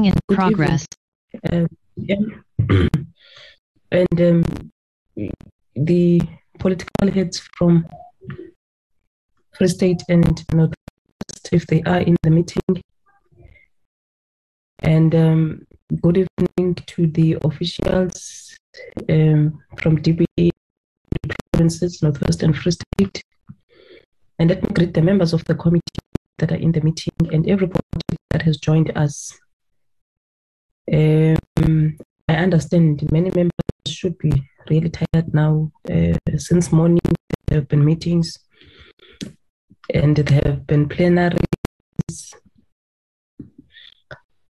Recording in progress. Uh, yeah. and um, the political heads from Free State and Northwest, if they are in the meeting. And um, good evening to the officials um, from DBE provinces, Northwest and Free State. And let me greet the members of the committee that are in the meeting and everybody that has joined us. Um, I understand many members should be really tired now. Uh, since morning, there have been meetings and there have been plenaries.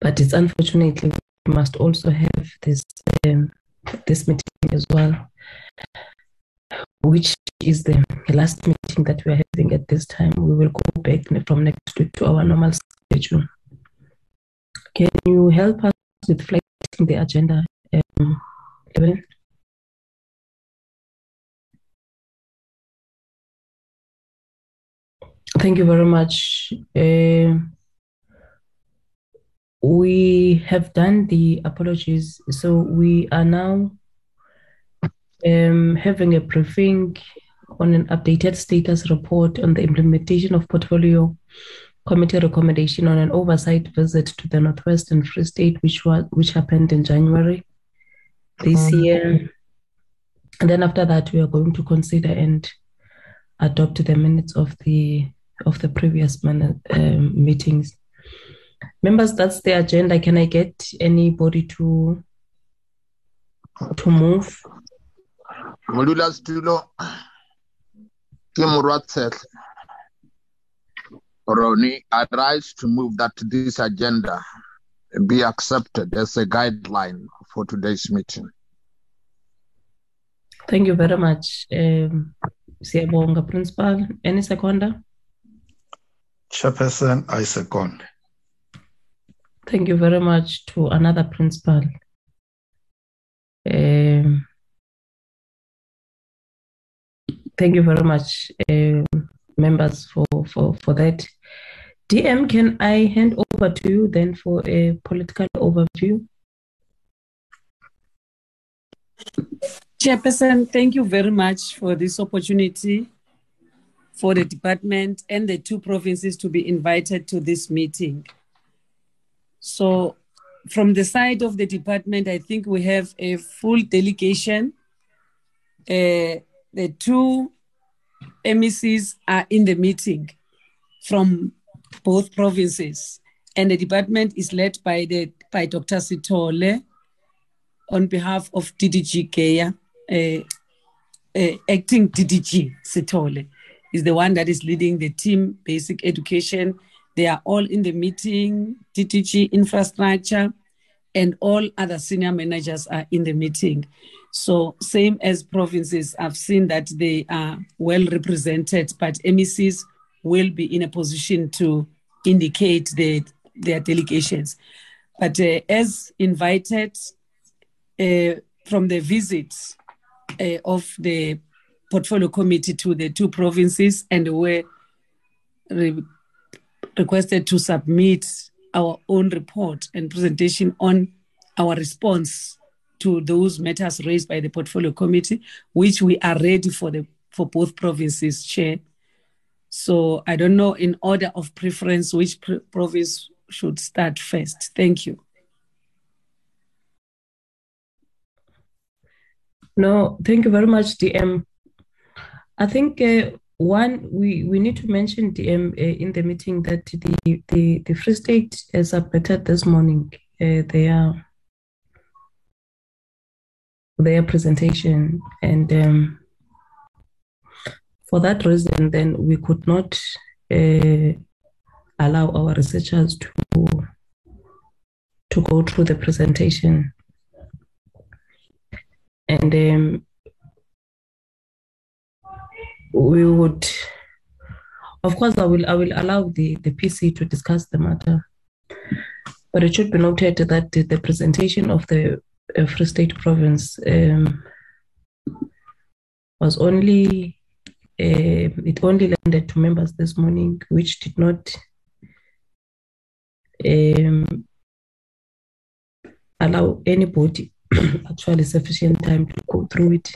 But it's unfortunately we must also have this um, this meeting as well, which is the last meeting that we are having at this time. We will go back from next week to our normal schedule. Can you help us with flexing the agenda, um, Thank you very much. Uh, we have done the apologies, so we are now um, having a briefing on an updated status report on the implementation of portfolio committee recommendation on an oversight visit to the Northwestern Free State, which was which happened in January this year. And then after that, we are going to consider and adopt the minutes of the of the previous minute, um, meetings. Members, that's the agenda. Can I get anybody to to move? modulasetulo ke morwa tshetlhe roni i rise to move that this agenda be accepted as a guideline for today's meeting Thank you very much. Um, Siyabonga, Principal. Any seconder? Chairperson, I second. Thank you very much to another principal. Um, thank you very much, um, members, for, for, for that. DM, can I hand over to you then for a political overview? Chairperson, thank you very much for this opportunity for the department and the two provinces to be invited to this meeting. So, from the side of the department, I think we have a full delegation. Uh, the two MECs are in the meeting from both provinces, and the department is led by the by Dr. Sitole on behalf of DDG Kea, uh, uh, acting DDG Sitole is the one that is leading the team basic education. They are all in the meeting, DDG infrastructure, and all other senior managers are in the meeting. So, same as provinces, I've seen that they are well represented, but MECs will be in a position to indicate the, their delegations. But uh, as invited uh, from the visits uh, of the portfolio committee to the two provinces and were re- requested to submit our own report and presentation on our response to those matters raised by the portfolio committee, which we are ready for the for both provinces, Chair. So I don't know in order of preference which pr- province should start first. Thank you. No, thank you very much, DM. I think uh, one we, we need to mention DM uh, in the meeting that the the, the Free State has submitted this morning uh, their their presentation, and um, for that reason, then we could not uh, allow our researchers to to go through the presentation, and um, we would of course i will i will allow the the pc to discuss the matter. But it should be noted that the, presentation of the uh, free state province um, was only uh, it only landed to members this morning which did not um, allow anybody actually sufficient time to go through it,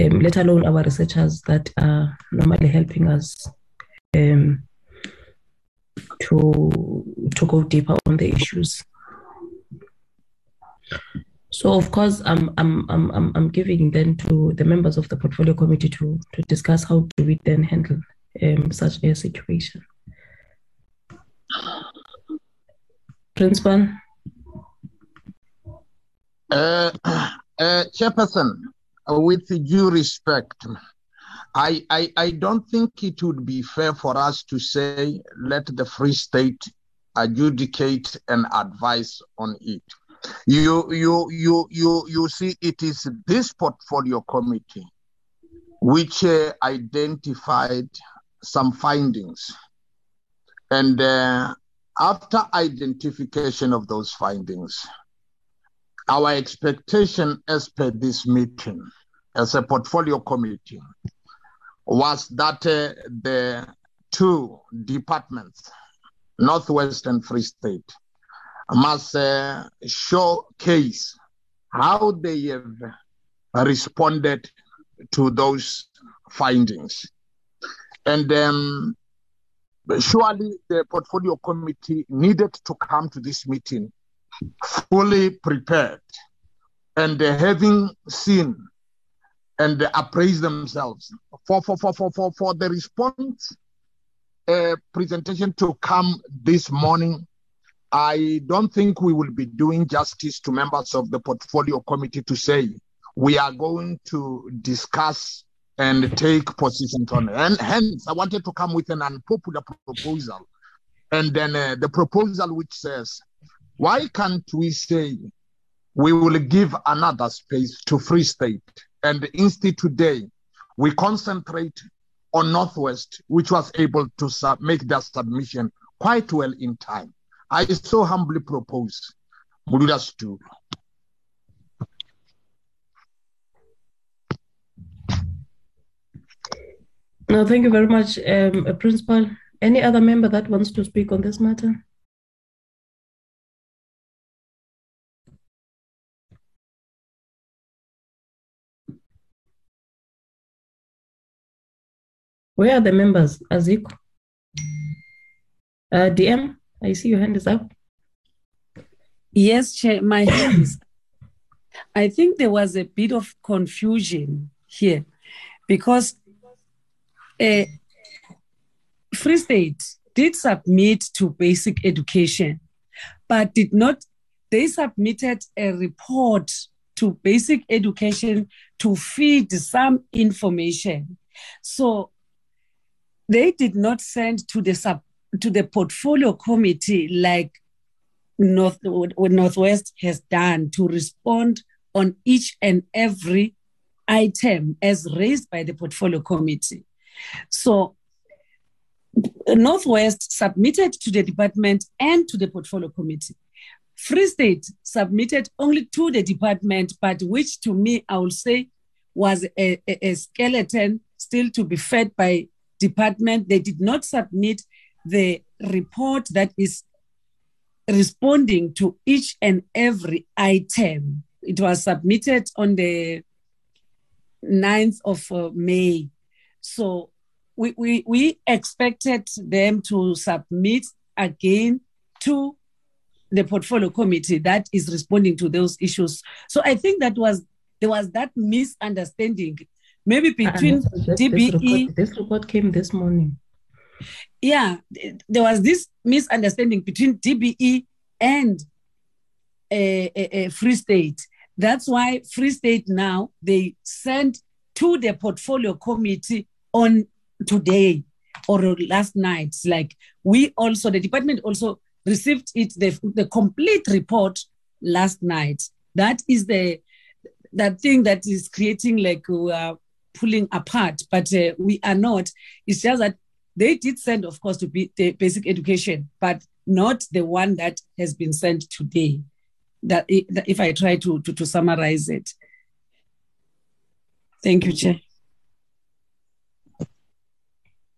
um, let alone our researchers that are normally helping us um, to to go deeper on the issues. So of course, I'm I'm I'm I'm, giving then to the members of the portfolio committee to to discuss how do we then handle um, such a situation. Principal. Uh, uh, Chairperson, with due respect, I, I, I don't think it would be fair for us to say let the Free State adjudicate and advise on it. You you you you you see, it is this portfolio committee which uh, identified some findings, and uh, after identification of those findings, our expectation as per this meeting, as a portfolio committee, was that uh, the two departments, Northwest and Free State, must uh, showcase how they have responded to those findings. And um, surely the portfolio committee needed to come to this meeting fully prepared and having seen and appraise themselves for for for for for, for the response uh, presentation to come this morning i don't think we will be doing justice to members of the portfolio committee to say we are going to discuss and take positions on it. And hence, I wanted to come with an unpopular proposal. And then uh, the proposal which says, why can't we say we will give another space to Free State and instead today we concentrate on Northwest, which was able to sub- make their submission quite well in time. I so humbly propose Muluda's to No, thank you very much, um, uh, Principal. Any other member that wants to speak on this matter? Where are the members? Aziko? Uh, DM, I see your hand is up. Yes, Chair, my hand is. I think there was a bit of confusion here because uh, Free State did submit to basic education, but did not, they submitted a report to basic education to feed some information. So they did not send to the sub to the portfolio committee like North Northwest has done to respond on each and every item as raised by the portfolio committee. So Northwest submitted to the department and to the portfolio committee. Free State submitted only to the department, but which to me, I will say, was a, a, a skeleton still to be fed by department. They did not submit the report that is responding to each and every item. It was submitted on the 9th of uh, May. So we, we, we expected them to submit again to the portfolio committee that is responding to those issues. So I think that was there was that misunderstanding, maybe ah, between DBE. This report, this report came this morning. Yeah, there was this misunderstanding between DBE and a, a, a Free State. That's why Free State now they sent to the portfolio committee on today or last night. Like we also, the department also received it, the, the complete report last night. That is the that thing that is creating like are pulling apart, but uh, we are not. It's just that they did send, of course, to be the basic education, but not the one that has been sent today. That if I try to, to, to summarize it. Thank you, Chair.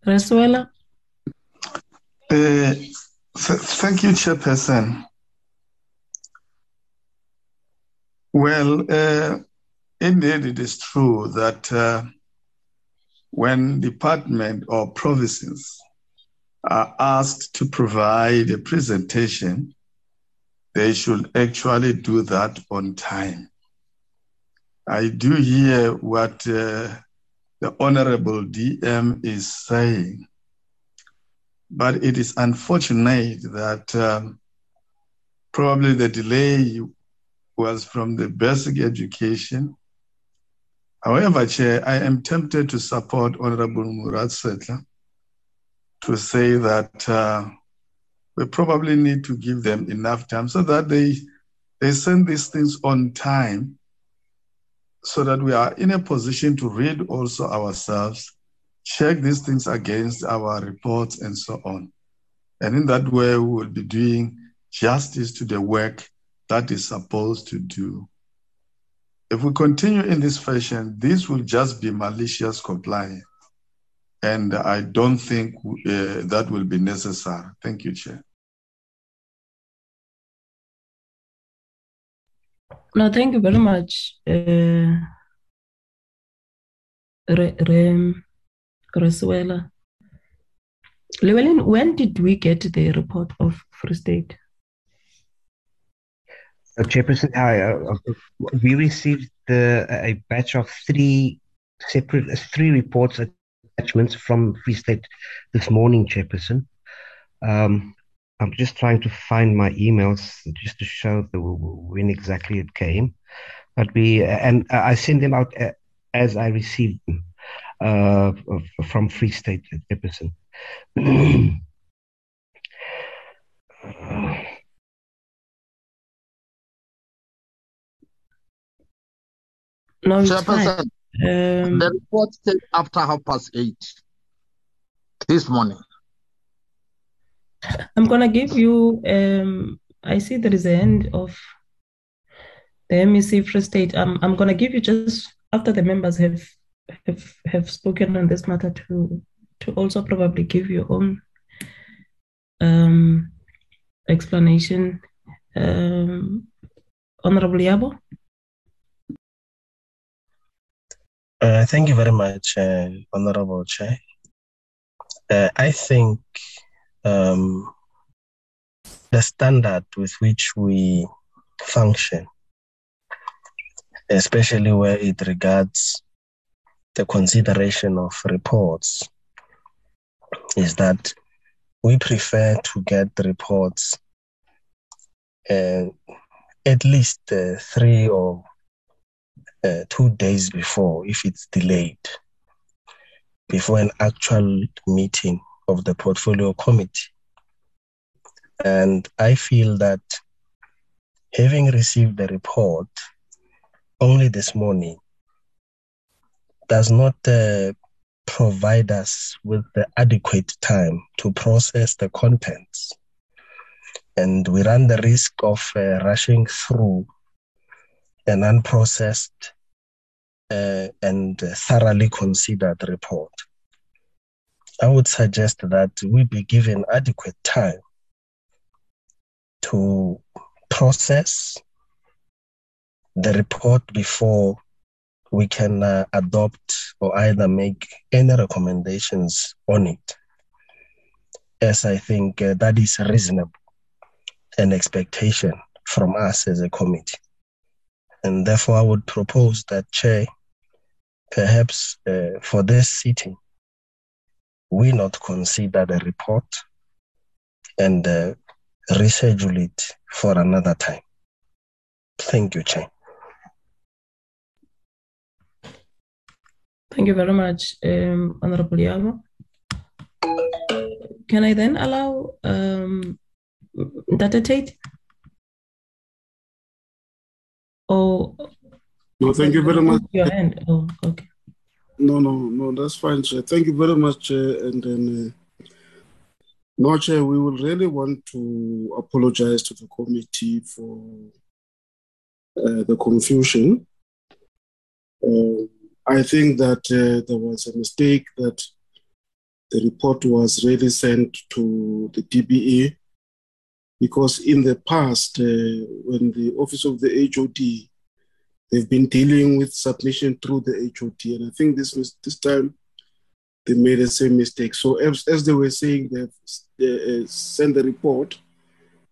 Rasuela? Uh, th- thank you, Chairperson. Well, uh, indeed, it is true that uh, when department or provinces are asked to provide a presentation, they should actually do that on time. I do hear what uh, the Honorable DM is saying, but it is unfortunate that um, probably the delay was from the basic education. However, Chair, I am tempted to support Honorable Murad Setla to say that uh, we probably need to give them enough time so that they they send these things on time so that we are in a position to read also ourselves, check these things against our reports and so on. And in that way, we will be doing justice to the work that is supposed to do. If we continue in this fashion, this will just be malicious compliance. And I don't think uh, that will be necessary. Thank you, Chair. No, thank you very much, uh, Re, Re, Resuela. Llewellyn, when did we get the report of Free State? Uh, Chairperson, uh, we received the, a batch of three separate, three reports attachments from Free State this morning, Chairperson. Um, I'm just trying to find my emails just to show the, when exactly it came. But we and I send them out as I received them uh, from Free State Epperson. no, Chairperson, um, the report came after half past eight this morning. I'm gonna give you. Um, I see there is a end of the MEC Free State. I'm I'm gonna give you just after the members have have have spoken on this matter to to also probably give your own um, explanation. Um, Honorable Yabo. Uh, thank you very much, uh, Honorable Chair. Uh, I think um, the standard with which we function, especially where it regards the consideration of reports, is that we prefer to get reports uh, at least uh, three or uh, two days before, if it's delayed, before an actual meeting of the portfolio committee. And I feel that having received the report only this morning does not uh, provide us with the adequate time to process the contents. And we run the risk of uh, rushing through an unprocessed uh, and thoroughly considered report. I would suggest that we be given adequate time to process the report before we can uh, adopt or either make any recommendations on it. As I think uh, that is reasonable an expectation from us as a committee. And therefore, I would propose that, Chair, perhaps uh, for this sitting, we not consider the report and uh, reschedule it for another time. Thank you, Chair. Thank you very much, um, Honorable. Can I then allow um, Data Tate? Oh, no, thank you very much. Your hand. Oh, okay. No, no, no, that's fine, Chair. Thank you very much, Chair. And then, uh, no, Chair, we will really want to apologize to the committee for uh, the confusion. Uh, I think that uh, there was a mistake that the report was really sent to the DBE because in the past, uh, when the Office of the HOD they've been dealing with submission through the HOD, And I think this was this time they made the same mistake. So as, as they were saying, they've uh, sent the report,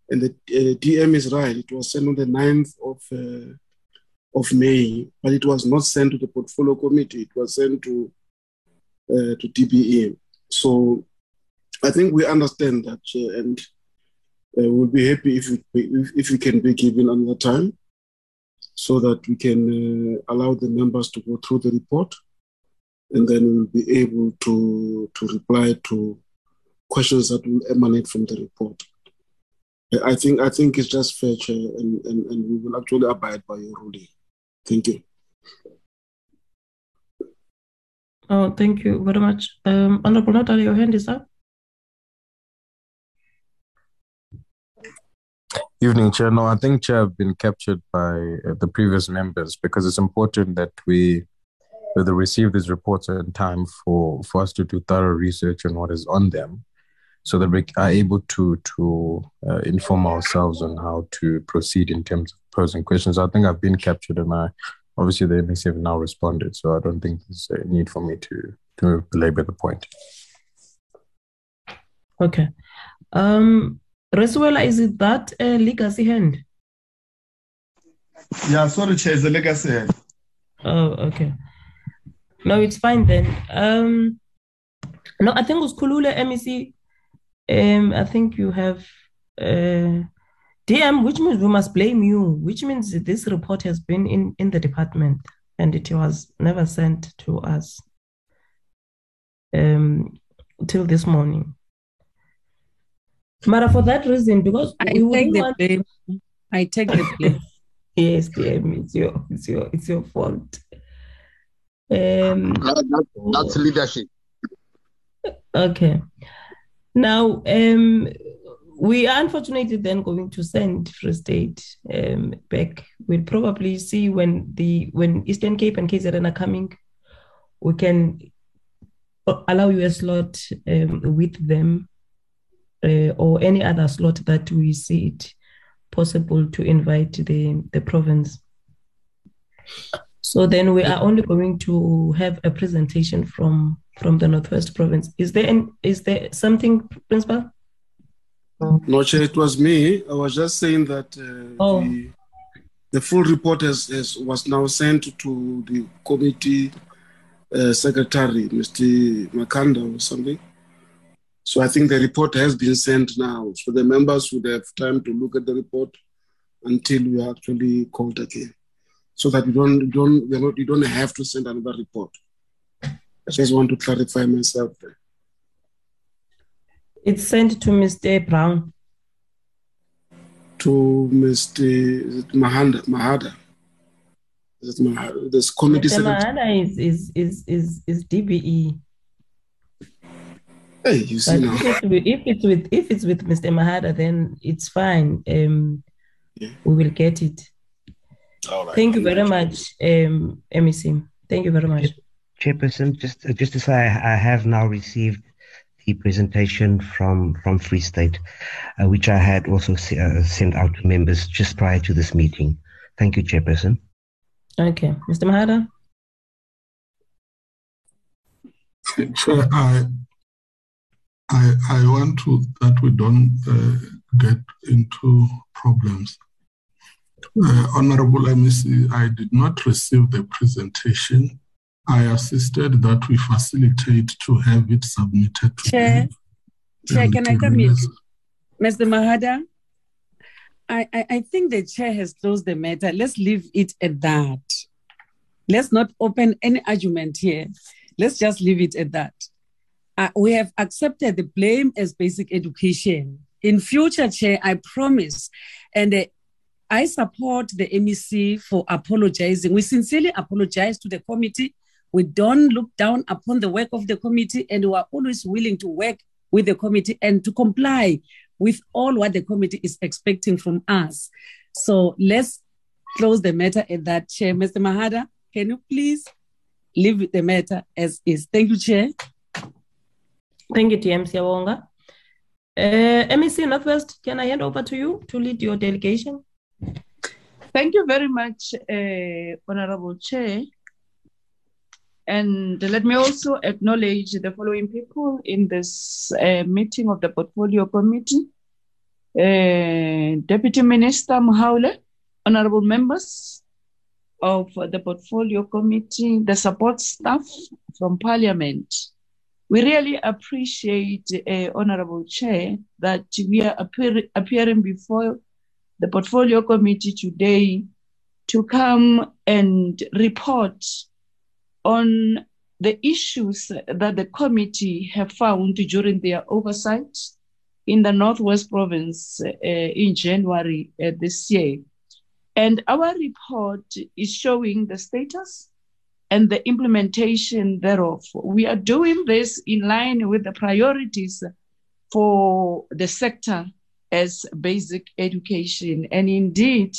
and the uh, DM is right. It was sent on the 9th of uh, of May, but it was not sent to the portfolio committee. It was sent to uh, to DBE. So I think we understand that, uh, and uh, we'll be happy if we if, if we can be given another time so that we can uh, allow the members to go through the report and then we'll be able to, to reply to questions that will emanate from the report. I think I think it's just fair, Chair, and, and, and we will actually abide by your ruling. Thank you. Oh, thank you very much. Um, Honorable Natalie, your hand is up. Evening, Chair. No, I think Chair have been captured by uh, the previous members because it's important that we whether receive these reports in time for, for us to do thorough research on what is on them so that we are able to to uh, inform ourselves on how to proceed in terms of posing questions. I think I've been captured and I obviously the MEC have now responded, so I don't think there's a need for me to to belabor the point. Okay. Um Resuela, is it that a legacy hand? Yeah, sorry, Chair, it's a legacy hand. Oh, okay. No, it's fine then. Um, no, I think Uskulule MEC. Um, I think you have uh, DM, which means we must blame you, which means this report has been in in the department and it was never sent to us um till this morning. Mara, for that reason, because I we take the want- blame. I take the blame. yes, DM, it's your it's your it's your fault. Um That- that- that's leadership. Okay. Now, um, we are unfortunately then going to send Free State um, back. We'll probably see when the when Eastern Cape and KZN are coming, we can allow you a slot um, with them uh, or any other slot that we see it possible to invite the, the province. So then we are only going to have a presentation from from the Northwest Province. Is there an, is there something, Principal? No, Chair, it was me. I was just saying that uh, Oh. the, the full report has, has, was now sent to the committee uh, secretary, Mr. Makanda or something. So I think the report has been sent now. So the members would have time to look at the report until we are actually called again. So that you don't, you don't, you're not, you don't have to send another report. I just want to clarify myself there. It's sent to Mr. Brown. to Mr. Is it Mahanda, Mahada. Is it Mahada? This committee Mr. Mahana is is is is, is DBE. Hey, you see now. if it's, with, if it's with if it's with Mr. Mahada, then it's fine. Um, Yeah. we will get it. All right. Thank you very much, um, MEC. Thank you very much. Chairperson, just uh, just to say, I I have now received the presentation from from Free State, uh, which I had also se- uh, sent out to members just prior to this meeting. Thank you, Chairperson. Okay, Mr. Mahada. Chair, I, I, I want to that we don't uh, get into problems. Uh, Honorable MEC, I did not receive the presentation. I assisted that we facilitate to have it submitted to Chair, Chair, can I come in? Mr. Mahada, I, I, I think the chair has closed the matter. Let's leave it at that. Let's not open any argument here. Let's just leave it at that. Uh, we have accepted the blame as basic education. In future, Chair, I promise, and uh, I support the MEC for apologizing. We sincerely apologize to the committee. We don't look down upon the work of the committee, and we are always willing to work with the committee and to comply with all what the committee is expecting from us. So let's close the matter at that, Chair. Mr. Mahada, can you please leave the matter as is? Thank you, Chair. Thank you, TM Siawonga. Uh, MEC Northwest, can I hand over to you to lead your delegation? Thank you very much, uh, Honorable Chair. And let me also acknowledge the following people in this uh, meeting of the Portfolio Committee. Uh, Deputy Minister Mhaule, honorable members of the Portfolio Committee, the support staff from Parliament. We really appreciate, uh, Honorable Chair, that we are appear- appearing before the Portfolio Committee today to come and report on the issues that the committee have found during their oversight in the Northwest Province uh, in January uh, this year. And our report is showing the status and the implementation thereof. We are doing this in line with the priorities for the sector as basic education. And indeed,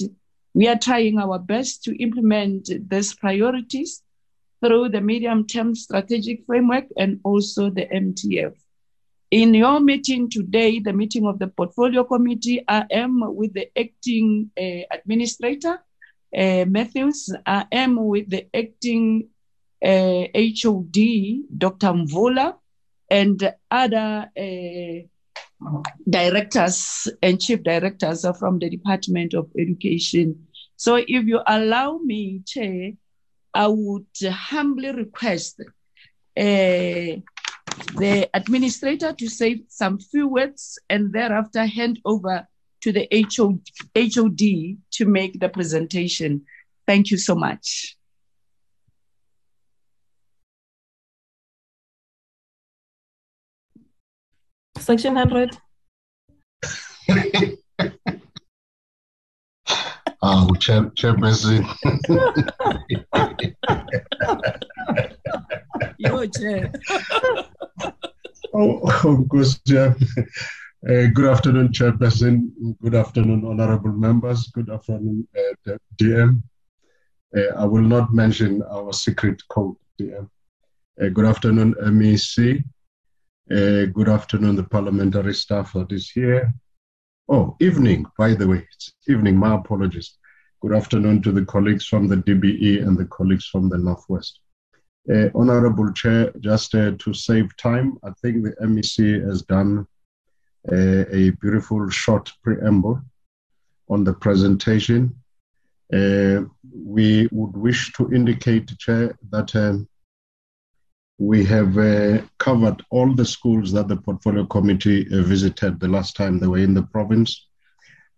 we are trying our best to implement these priorities through the medium term strategic framework and also the MTF. In your meeting today, the meeting of the portfolio committee, I am with the acting uh, administrator, Matthews. I am with the acting HOD, Dr. Mvula, and other uh, directors and chief directors from the Department of Education. So if you allow me, Chair, I would humbly request uh, the administrator to say some few words and thereafter hand over to the HOD, HOD to make the presentation. Thank you so much. Section 100. Oh, ah, chair, chairperson. Your chair. oh, of course, Chair. Uh, good afternoon, Chairperson. Good afternoon, honorable members. Good afternoon, uh, DM. Uh, I will not mention our secret code, DM. Uh, good afternoon, MEC. Uh, good afternoon, the parliamentary staff that is here. Oh, evening, by the way. It's evening, my apologies. Good afternoon to the colleagues from the DBE and the colleagues from the Northwest. Uh, Honorable Chair, just uh, to save time, I think the MEC has done uh, a beautiful short preamble on the presentation. Uh, we would wish to indicate, Chair, that um, we have uh, covered all the schools that the Portfolio Committee uh, visited the last time they were in the province.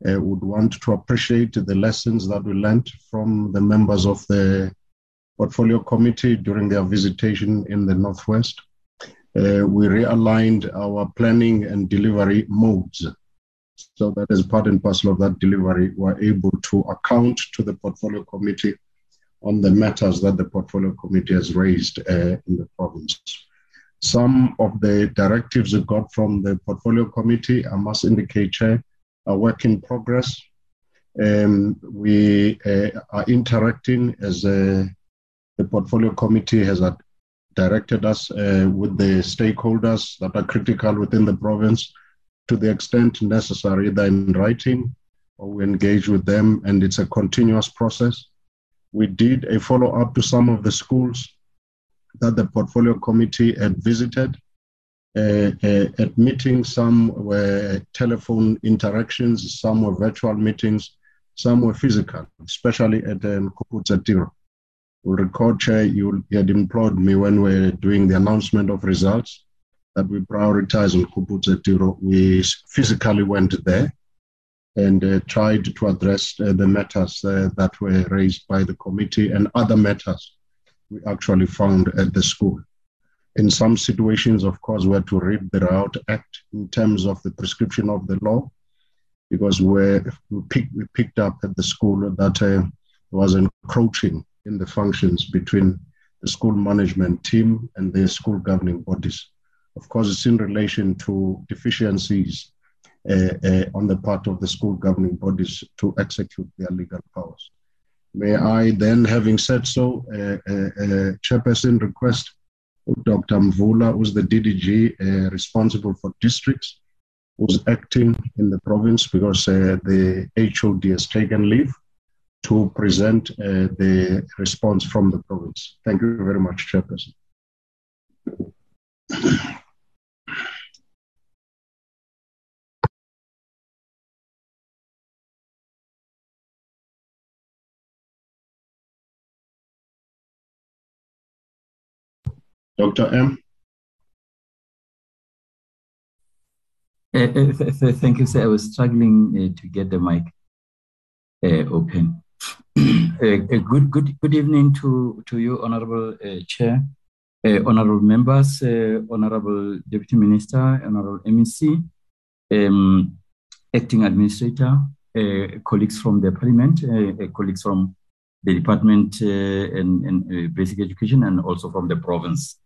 would want to appreciate the lessons that we learned from the members of the Portfolio Committee during their visitation in the Northwest. Uh, we realigned our planning and delivery modes so that as part and parcel of that delivery, we're able to account to the Portfolio Committee on the matters that the Portfolio Committee has raised uh, in the province. Some of the directives we got from the Portfolio Committee, I must indicate, Chair, are work in progress. Um, we uh, are interacting as a the portfolio committee has directed us uh, with the stakeholders that are critical within the province to the extent necessary, either in writing or we engage with them, and it's a continuous process. We did a follow up to some of the schools that the portfolio committee had visited. Uh, uh, at meetings, some were telephone interactions, some were virtual meetings, some were physical, especially at um, Kuputsa recall, Chair, you had implored me when we were doing the announcement of results that we prioritize on Kuputsa Tiro. We physically went there and uh, tried to address uh, the matters uh, that were raised by the committee and other matters we actually found at the school. In some situations, of course, we had to read the Riot Act in terms of the prescription of the law because we, pick, we picked up at the school that uh, was encroaching in the functions between the school management team and the school governing bodies. Of course, it's in relation to deficiencies uh, uh, on the part of the school governing bodies to execute their legal powers. May I then, having said so, uh, uh, uh Chairperson, request Dr. Mvula, who's the DDG uh, responsible for districts, who's acting in the province because the HOD has taken leave to present uh, the response from the province. Thank you very much, Chairperson. Dr. M. Uh, uh, thank you, sir. I was struggling uh, to get the mic uh, open. Uh, good, good, good evening to, to you, Honorable uh, Chair, Honorable members, Honorable Deputy Minister, Honorable MEC, um, Acting Administrator, colleagues from the Parliament, colleagues from the Department and, and Basic Education, and also from the province.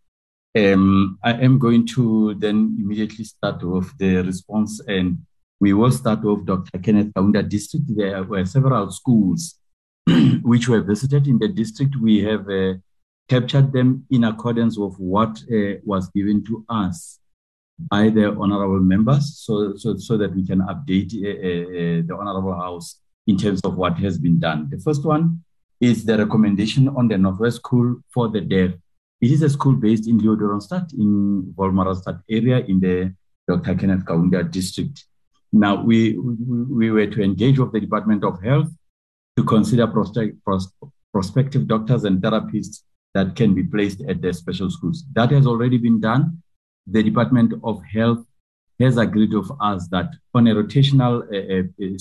Um, I am going to then immediately start off the response, and we will start off Dr. Kenneth Kaunda district. There were several schools which were visited in the district. We have uh, captured them in accordance with what uh, was given to us by the honorable members, so, so, so that we can update uh, uh the honorable house in terms of what has been done. The first one is the recommendation on the Northwest School for the Deaf it is a school based in Leeudoringstad in Wolmaransstad area in the Dr. Kenneth Kaunda district. Now, we, we were to engage with the Department of Health to consider prospective doctors and therapists that can be placed at the special schools. That has already been done. The Department of Health has agreed with us that on a rotational uh, uh,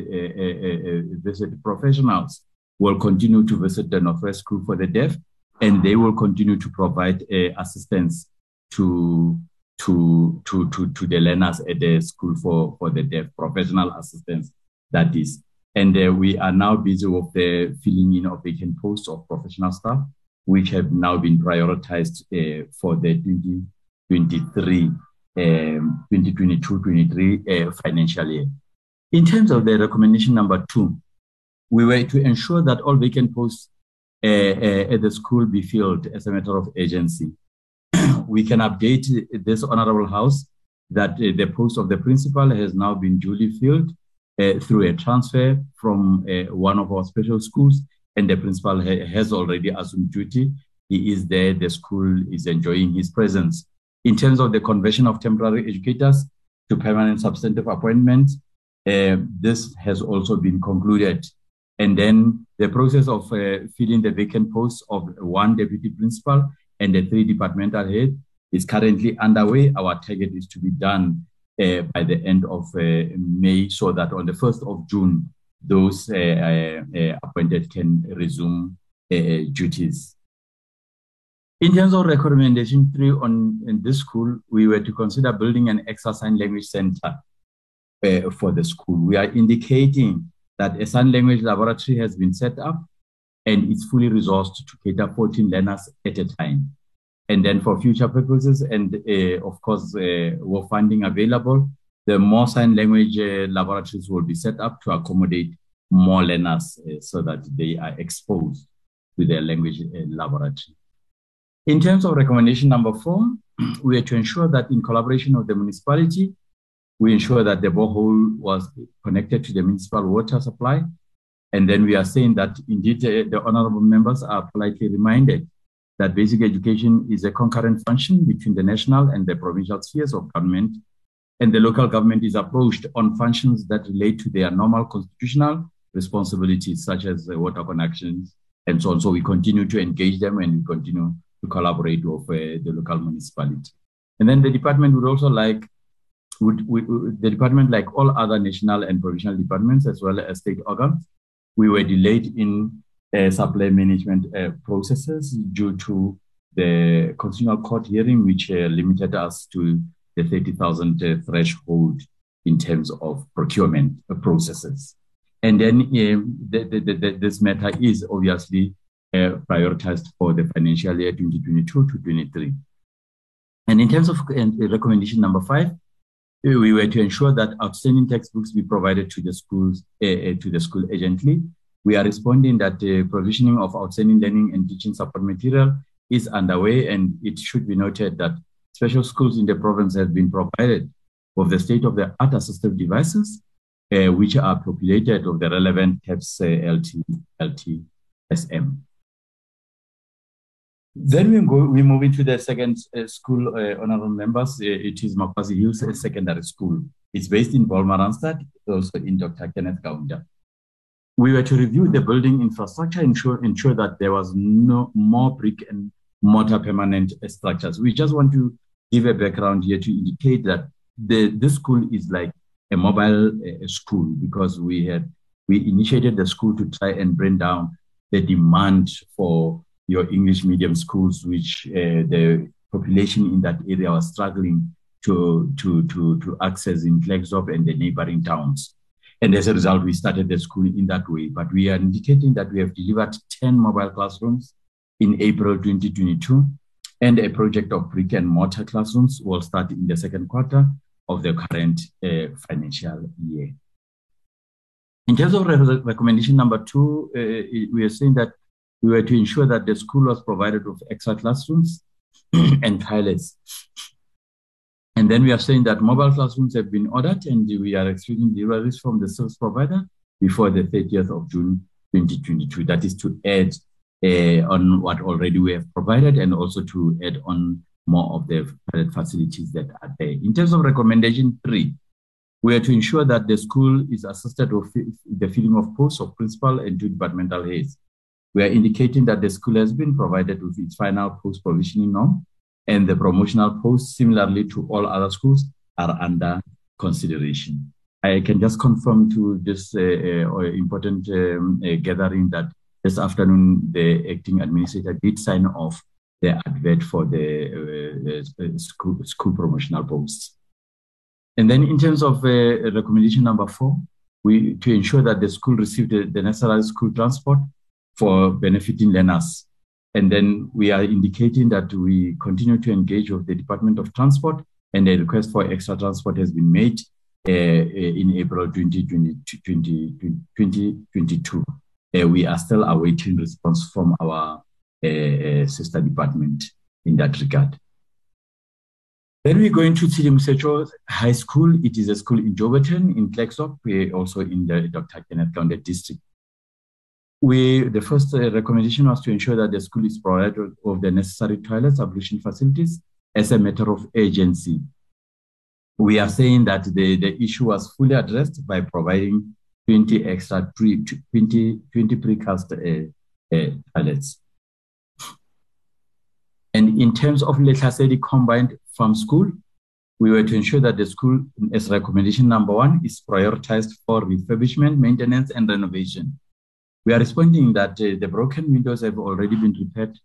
uh, visit, professionals will continue to visit the Northwest School for the Deaf and they will continue to provide uh, assistance to, to, to, to, to the learners at the school for, for the deaf, professional assistance, that is. And uh, we are now busy with the filling in of vacant posts of professional staff, which have now been prioritized uh, for the 2023, um, 2022-23 uh, financial year. In terms of the recommendation number two, we were to ensure that all vacant posts uh, uh, at the school be filled as a matter of agency. we can update this honorable house that uh, the post of the principal has now been duly filled through a transfer from one of our special schools, and the principal ha- has already assumed duty. He is there, the school is enjoying his presence. In terms of the conversion of temporary educators to permanent substantive appointments, uh, this has also been concluded. And then the process of uh, filling the vacant posts of one deputy principal and the three departmental heads is currently underway. Our target is to be done uh, by the end of uh, May so that on the 1st of June, those uh, uh, uh, appointed can resume duties. In terms of recommendation three on in this school, we were to consider building an extra sign language center for the school. We are indicating that a sign language laboratory has been set up and it's fully resourced to cater 14 learners at a time. And then for future purposes, and uh, of course, uh, funding available, the more sign language uh, laboratories will be set up to accommodate more learners uh, so that they are exposed to their language laboratory. In terms of recommendation number four, we are to ensure that in collaboration with the municipality, we ensure that the borehole was connected to the municipal water supply. And then we are saying that indeed uh, the honorable members are politely reminded that basic education is a concurrent function between the national and the provincial spheres of government. And the local government is approached on functions that relate to their normal constitutional responsibilities, such as water connections and so on. So we continue to engage them and we continue to collaborate with uh, the local municipality. And then the department would also like would, we, the department, like all other national and provincial departments, as well as state organs, we were delayed in supply management uh, processes due to the constitutional court hearing, which uh, limited us to the 30,000 uh, threshold in terms of procurement uh, processes. And then um, the, the, the, this matter is obviously uh, prioritized for the financial year 2022 to 23. And in terms of recommendation number five, we were to ensure that outstanding textbooks be provided to the schools uh, to the school urgently. We are responding that the provisioning of outstanding learning and teaching support material is underway, and it should be noted that special schools in the province have been provided with the state-of-the-art assistive devices uh, which are populated of the relevant TEPS uh, LT, LTSM. Then we go. We move into the second uh, school, uh, honorable members. Uh, it is Makwassie Hills Secondary School. It's based in Wolmaransstad, also in Dr. Kenneth Kaunda. We were to review the building infrastructure, ensure ensure that there was no more brick and mortar permanent structures. We just want to give a background here to indicate that the this school is like a mobile uh, school because we had we initiated the school to try and bring down the demand for your English medium schools, which uh, the population in that area was struggling to, to, to, to access in Klerksdorp and the neighboring towns. And as a result, we started the school in that way. But we are indicating that we have delivered 10 mobile classrooms in April 2022, and a project of brick and mortar classrooms will start in the second quarter of the current uh, financial year. In terms of re recommendation number two, uh, we are saying that we were to ensure that the school was provided with extra classrooms and toilets. And then we are saying that mobile classrooms have been ordered and we are expecting deliveries from the service provider before the 30th of June 2022. That is to add uh, on what already we have provided and also to add on more of the facilities that are there. In terms of recommendation three, we are to ensure that the school is assisted with the filling of posts of principal and two departmental heads we are indicating that the school has been provided with its final post provisioning norm and the promotional posts, similarly to all other schools, are under consideration. I can just confirm to this uh, uh, important um, uh, gathering that this afternoon the acting administrator did sign off the advert for the uh, uh, school, school, promotional posts. And then in terms of uh, recommendation number four, we to ensure that the school received the, the necessary school transport for benefiting learners. And then we are indicating that we continue to engage with the Department of Transport, and a request for extra transport has been made uh, in April 2022. Uh, we are still awaiting response from our uh, sister department in that regard. Then we go into Tshedimosetso High School. It is a school in Jouberton, in Klerksdorp, also in the Dr. Kenneth Kaunda district we the first uh, recommendation was to ensure that the school is provided of the necessary toilets, ablution facilities as a matter of urgency. We are saying that the, the issue was fully addressed by providing 20 extra pre, 20, 20 precast uh, uh, toilets. And in terms of Lehlasedi Combined Farm School, we were to ensure that the school, as recommendation number one, is prioritized for refurbishment, maintenance, and renovation. We are responding that uh, the broken windows have already been repaired.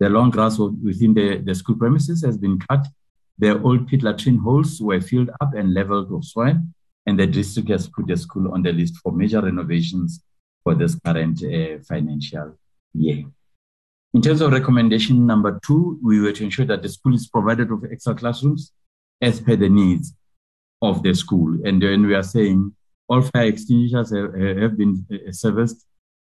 The long grass within the, the school premises has been cut. The old pit latrine holes were filled up and leveled with soil, and the district has put the school on the list for major renovations for this current uh, financial year. In terms of recommendation number two, we were to ensure that the school is provided with extra classrooms as per the needs of the school. And then we are saying all fire extinguishers have, have been uh, serviced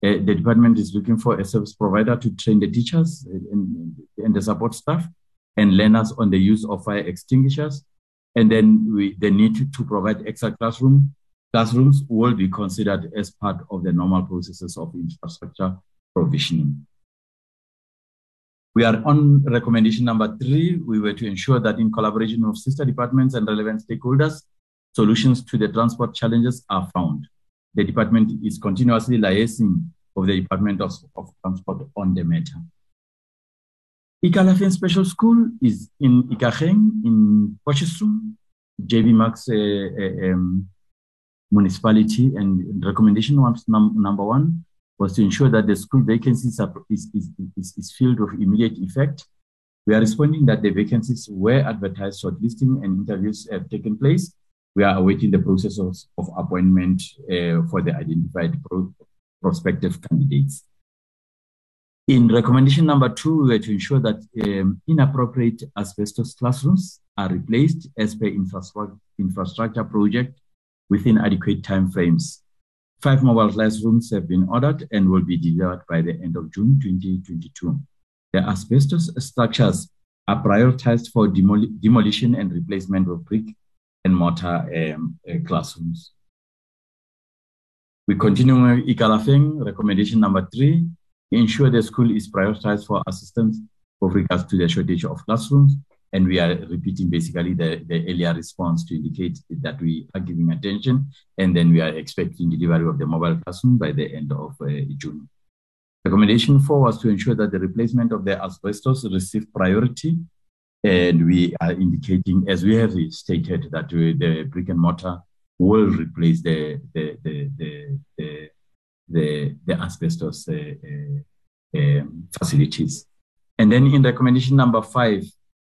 the department is looking for a service provider to train the teachers and, and, the support staff and learners on the use of fire extinguishers. And then we, the need to, to provide extra classroom classrooms will be considered as part of the normal processes of infrastructure provisioning. We are on recommendation number three. We were to ensure that in collaboration with sister departments and relevant stakeholders, solutions to the transport challenges are found the department is continuously liaising with the Department of, of Transport on the matter. Ikalafeng Special School is in Ikageng in Potchefstroom, JB Marks uh, uh, um, municipality, and recommendation was num number one was to ensure that the school vacancies are, is, is, is, is filled with immediate effect. We are responding that the vacancies were advertised, shortlisting and interviews have taken place, we are awaiting the process of, of appointment uh, for the identified pro prospective candidates. In recommendation number two, we were to ensure that um, inappropriate asbestos classrooms are replaced as per infrastructure, infrastructure project within adequate timeframes. Five mobile classrooms have been ordered and will be delivered by the end of June 2022. The asbestos structures are prioritized for demol demolition and replacement of brick and mortar um, uh, classrooms. We continue with Ikalafeng, recommendation number three, ensure the school is prioritized for assistance with regards to the shortage of classrooms. And we are repeating basically the, the earlier response to indicate that we are giving attention. And then we are expecting delivery of the mobile classroom by the end of uh, June. Recommendation four was to ensure that the replacement of the asbestos received priority. And we are indicating, as we have stated, that the brick and mortar will replace the, the, the, the, the, the, asbestos uh, uh, um, facilities. And then in recommendation number five,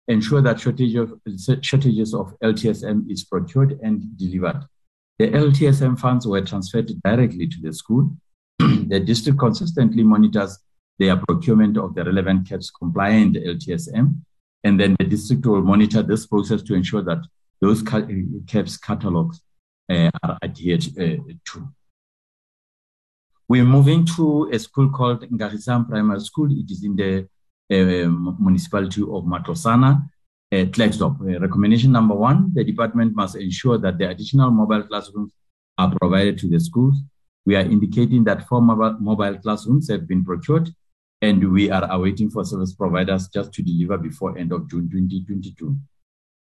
ensure that shortage of, shortages of LTSM is procured and delivered. The LTSM funds were transferred directly to the school. the district consistently monitors their procurement of the relevant CAPS compliant LTSM, and then the district will monitor this process to ensure that those CAPS catalogs uh, are adhered uh, to. We're moving to a school called Ngarisam Primary School. It is in the uh, municipality of Matlosana, uh, Klerksdorp. Uh, recommendation number one, the department must ensure that the additional mobile classrooms are provided to the schools. We are indicating that four mobile classrooms have been procured and we are awaiting for service providers just to deliver before end of June 2022.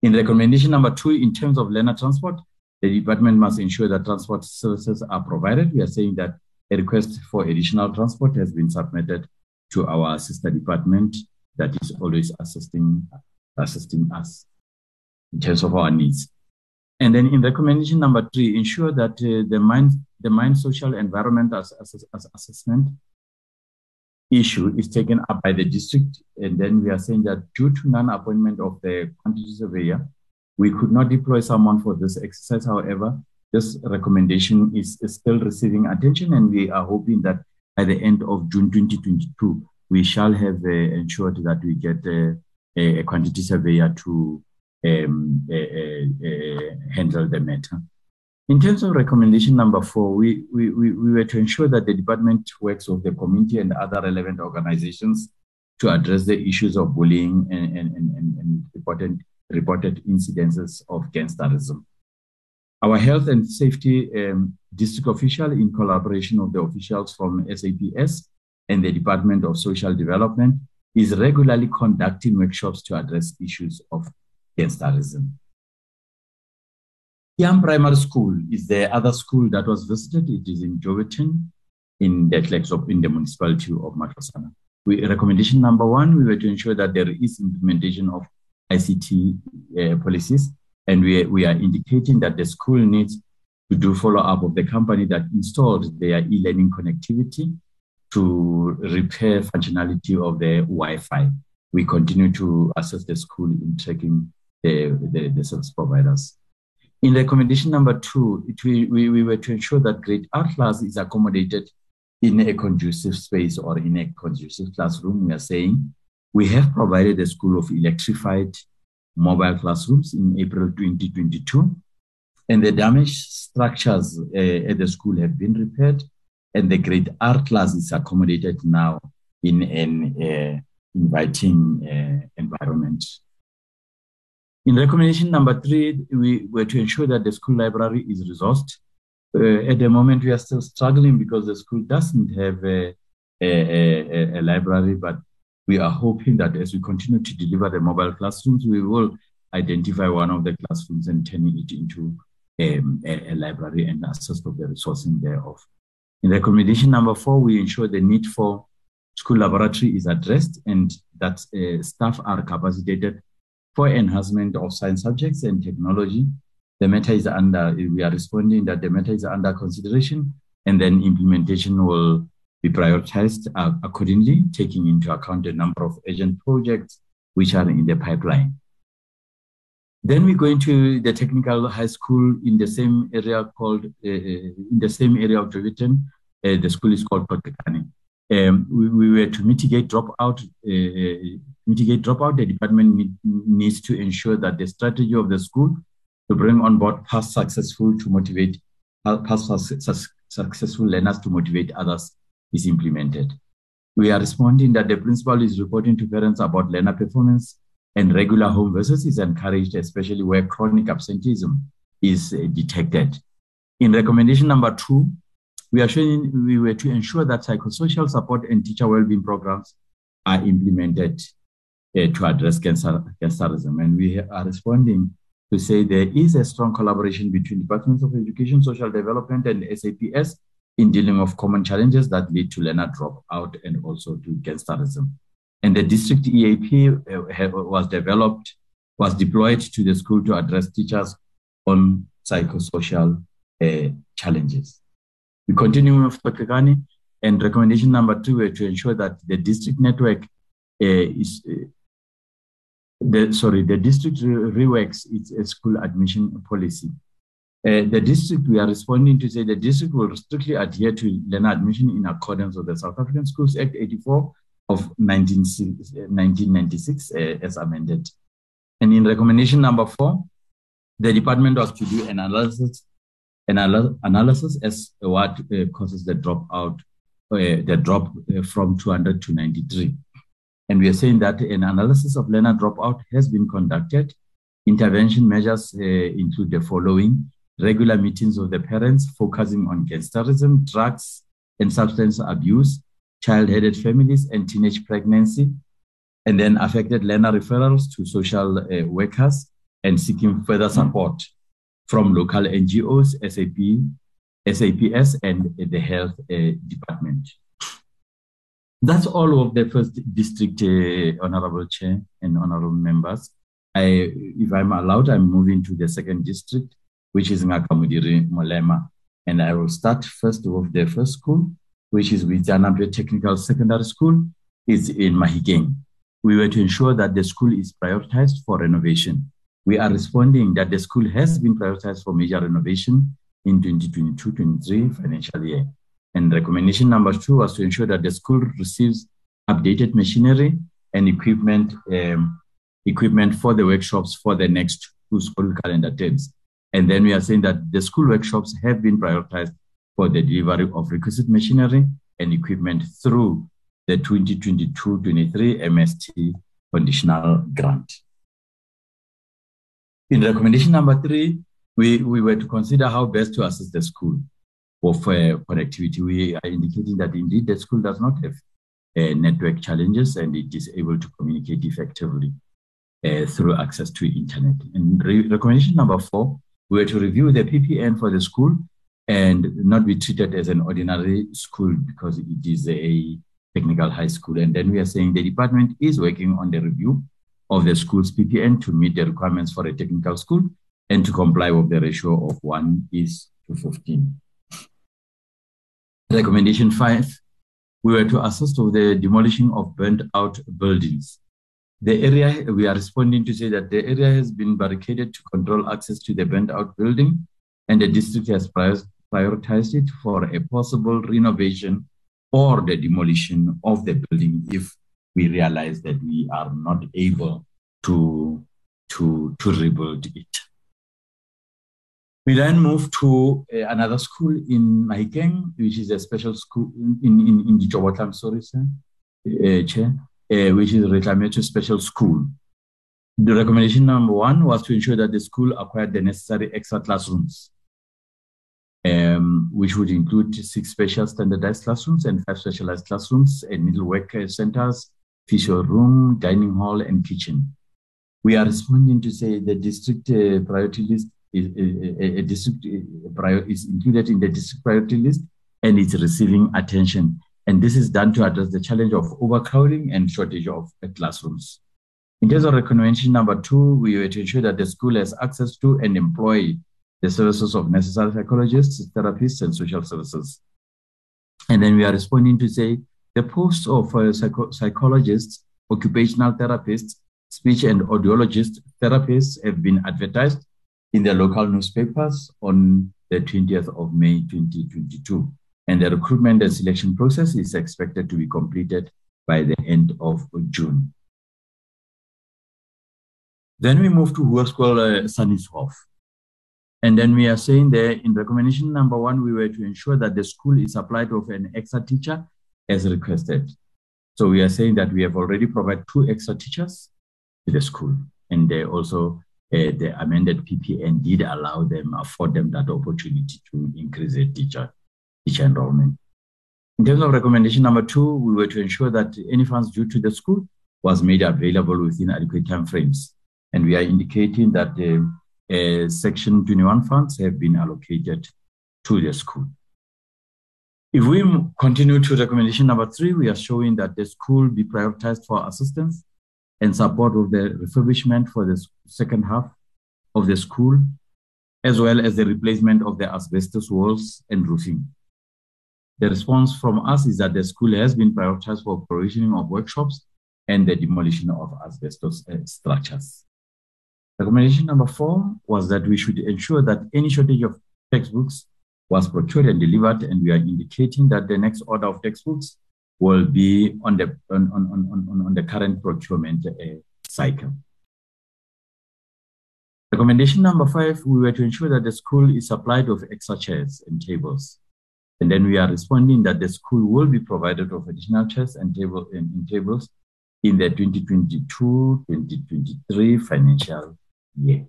In recommendation number two, in terms of learner transport, the department must ensure that transport services are provided. We are saying that a request for additional transport has been submitted to our sister department that is always assisting, assisting us in terms of our needs. And then in recommendation number three, ensure that uh, the mine, the mine social environment as, as, as assessment issue is taken up by the district. And then we are saying that due to non-appointment of the quantity surveyor, we could not deploy someone for this exercise. However, this recommendation is, is still receiving attention, and we are hoping that by the end of June 2022, we shall have uh, ensured that we get uh, a, a, quantity surveyor to um, uh, handle the matter. In terms of recommendation number four, we, we, we, we were to ensure that the department works with the community and other relevant organizations to address the issues of bullying and, and, and, and reported, reported incidences of gangsterism. Our health and safety um, district official, in collaboration with the officials from SAPS and the Department of Social Development, is regularly conducting workshops to address issues of gangsterism. Young Primary School is the other school that was visited. It is in Jouberton, in the of in the municipality of Matlosana. We, recommendation number one, we were to ensure that there is implementation of ICT uh, policies, and we, we are indicating that the school needs to do follow up of the company that installed their e-learning connectivity to repair functionality of the Wi-Fi. We continue to assess the school in checking the, the, the service providers. In recommendation number two, it, we, we, we were to ensure that grade R class is accommodated in a conducive space or in a conducive classroom. We are saying we have provided a school of electrified mobile classrooms in April 2022, and the damaged structures uh, at the school have been repaired, and the grade R class is accommodated now in an uh, inviting uh, environment. In recommendation number three, we were to ensure that the school library is resourced. Uh, at the moment, we are still struggling because the school doesn't have a, a, a, a, library, but we are hoping that as we continue to deliver the mobile classrooms, we will identify one of the classrooms and turn it into um, a, library and assist of the resourcing thereof. In recommendation number four, we ensure the need for school laboratory is addressed and that uh, staff are capacitated for enhancement of science subjects and technology. The matter is under, we are responding that the matter is under consideration and then implementation will be prioritized uh, accordingly, taking into account the number of urgent projects which are in the pipeline. Then we go into the technical high school in the same area called, uh, uh in the same area of Jouberton. Uh, the school is called Kotekani. Um, we, we, were to mitigate dropout, uh, mitigate dropout, the department need, needs to ensure that the strategy of the school to bring on board past successful to motivate past successful learners to motivate others is implemented. We are responding that the principal is reporting to parents about learner performance and regular home visits is encouraged, especially where chronic absenteeism is uh, detected. In recommendation number two, we are showing we were to ensure that psychosocial support and teacher well-being programs are implemented uh, to address cancerism. And we are responding to say there is a strong collaboration between Departments of Education, Social Development, and SAPS in dealing with common challenges that lead to learner dropout and also to cancerism. And the district EAP uh, was developed, was deployed to the school to address teachers on psychosocial uh, challenges. We continue with Pakagani, and recommendation number two were to ensure that the district network uh, is uh, the, sorry, the district reworks its school admission policy. Uh, the district, we are responding to say the district will strictly adhere to learner admission in accordance with the South African Schools Act 84 of 19, 1996 uh, as amended. And in recommendation number four, the department was to do an analysis, an analysis as what uh, causes the dropout, uh, the drop uh, from 200 to 93. And we are saying that an analysis of learner dropout has been conducted. Intervention measures uh, include the following regular meetings of the parents focusing on gangsterism, drugs, and substance abuse, child headed families, and teenage pregnancy, and then affected learner referrals to social uh, workers and seeking further support from local NGOs, SAP, SAPS, and the health uh, department. That's all of the first district, uh, honorable chair and honorable members. I, if I'm allowed, I'm moving to the second district, which is Ngaka Modiri Molema. And I will start first with the first school, which is Vizianapye Technical Secondary School. It's in Mahikeng. We were to ensure that the school is prioritized for renovation. We are responding that the school has been prioritized for major renovation in 2022-23 financial year. And recommendation number two was to ensure that the school receives updated machinery and equipment, um, equipment for the workshops for the next two school calendar terms. And then we are saying that the school workshops have been prioritized for the delivery of requisite machinery and equipment through the 2022-23 MST conditional grant. In recommendation number three, we, we were to consider how best to assist the school of uh, connectivity. We are indicating that indeed the school does not have uh, network challenges and it is able to communicate effectively uh, through access to internet. And re- recommendation number four, we were to review the PPN for the school and not be treated as an ordinary school because it is a technical high school. And then we are saying the department is working on the review of the school's PPN to meet the requirements for a technical school and to comply with the ratio of 1 is to 15. Recommendation five, we were to assist with the demolishing of burnt out buildings. The area, we are responding to say that the area has been barricaded to control access to the burnt out building, and the district has prioritized it for a possible renovation or the demolition of the building if we realize that we are not able to, to, to rebuild it. We then moved to uh, another school in Mahikeng, which is a special school in, in, in the Jobotlam, sorry, sir, uh, uh, which is a Reclamation Special School. The recommendation number one was to ensure that the school acquired the necessary extra classrooms, um, which would include six special standardized classrooms and five specialized classrooms, and middle work centers, physio room, dining hall, and kitchen. We are responding to say the district uh, priority list is a, a district is included in the district priority list and it's receiving attention. And this is done to address the challenge of overcrowding and shortage of classrooms. In terms of recommendation number two, we were to ensure that the school has access to and employ the services of necessary psychologists, therapists, and social services. And then we are responding to say the posts of uh, psycho- psychologists, occupational therapists, speech and audiologist therapists have been advertised in the local newspapers on the 20th of May 2022. And the recruitment and selection process is expected to be completed by the end of June. Then we move to Hoërskool uh, Sannieshof. And then we are saying there in recommendation number one, we were to ensure that the school is supplied with an extra teacher as requested. So we are saying that we have already provided two extra teachers to the school. And they also uh, the amended PPN did allow them, afford them that opportunity to increase the teacher teacher enrollment. In terms of recommendation number two, we were to ensure that any funds due to the school was made available within adequate time frames. And we are indicating that the uh, Section 21 funds have been allocated to the school. If we continue to recommendation number three, we are showing that the school be prioritized for assistance and support of the refurbishment for the second half of the school, as well as the replacement of the asbestos walls and roofing. The response from us is that the school has been prioritized for provisioning of workshops and the demolition of asbestos uh, structures. Recommendation number four was that we should ensure that any shortage of textbooks was procured and delivered, and we are indicating that the next order of textbooks will be on the on, on, on, on the current procurement uh, cycle. Recommendation number five, we were to ensure that the school is supplied with extra chairs and tables. And then we are responding that the school will be provided with additional chairs and, table, and, and tables in the 2022-2023 financial year.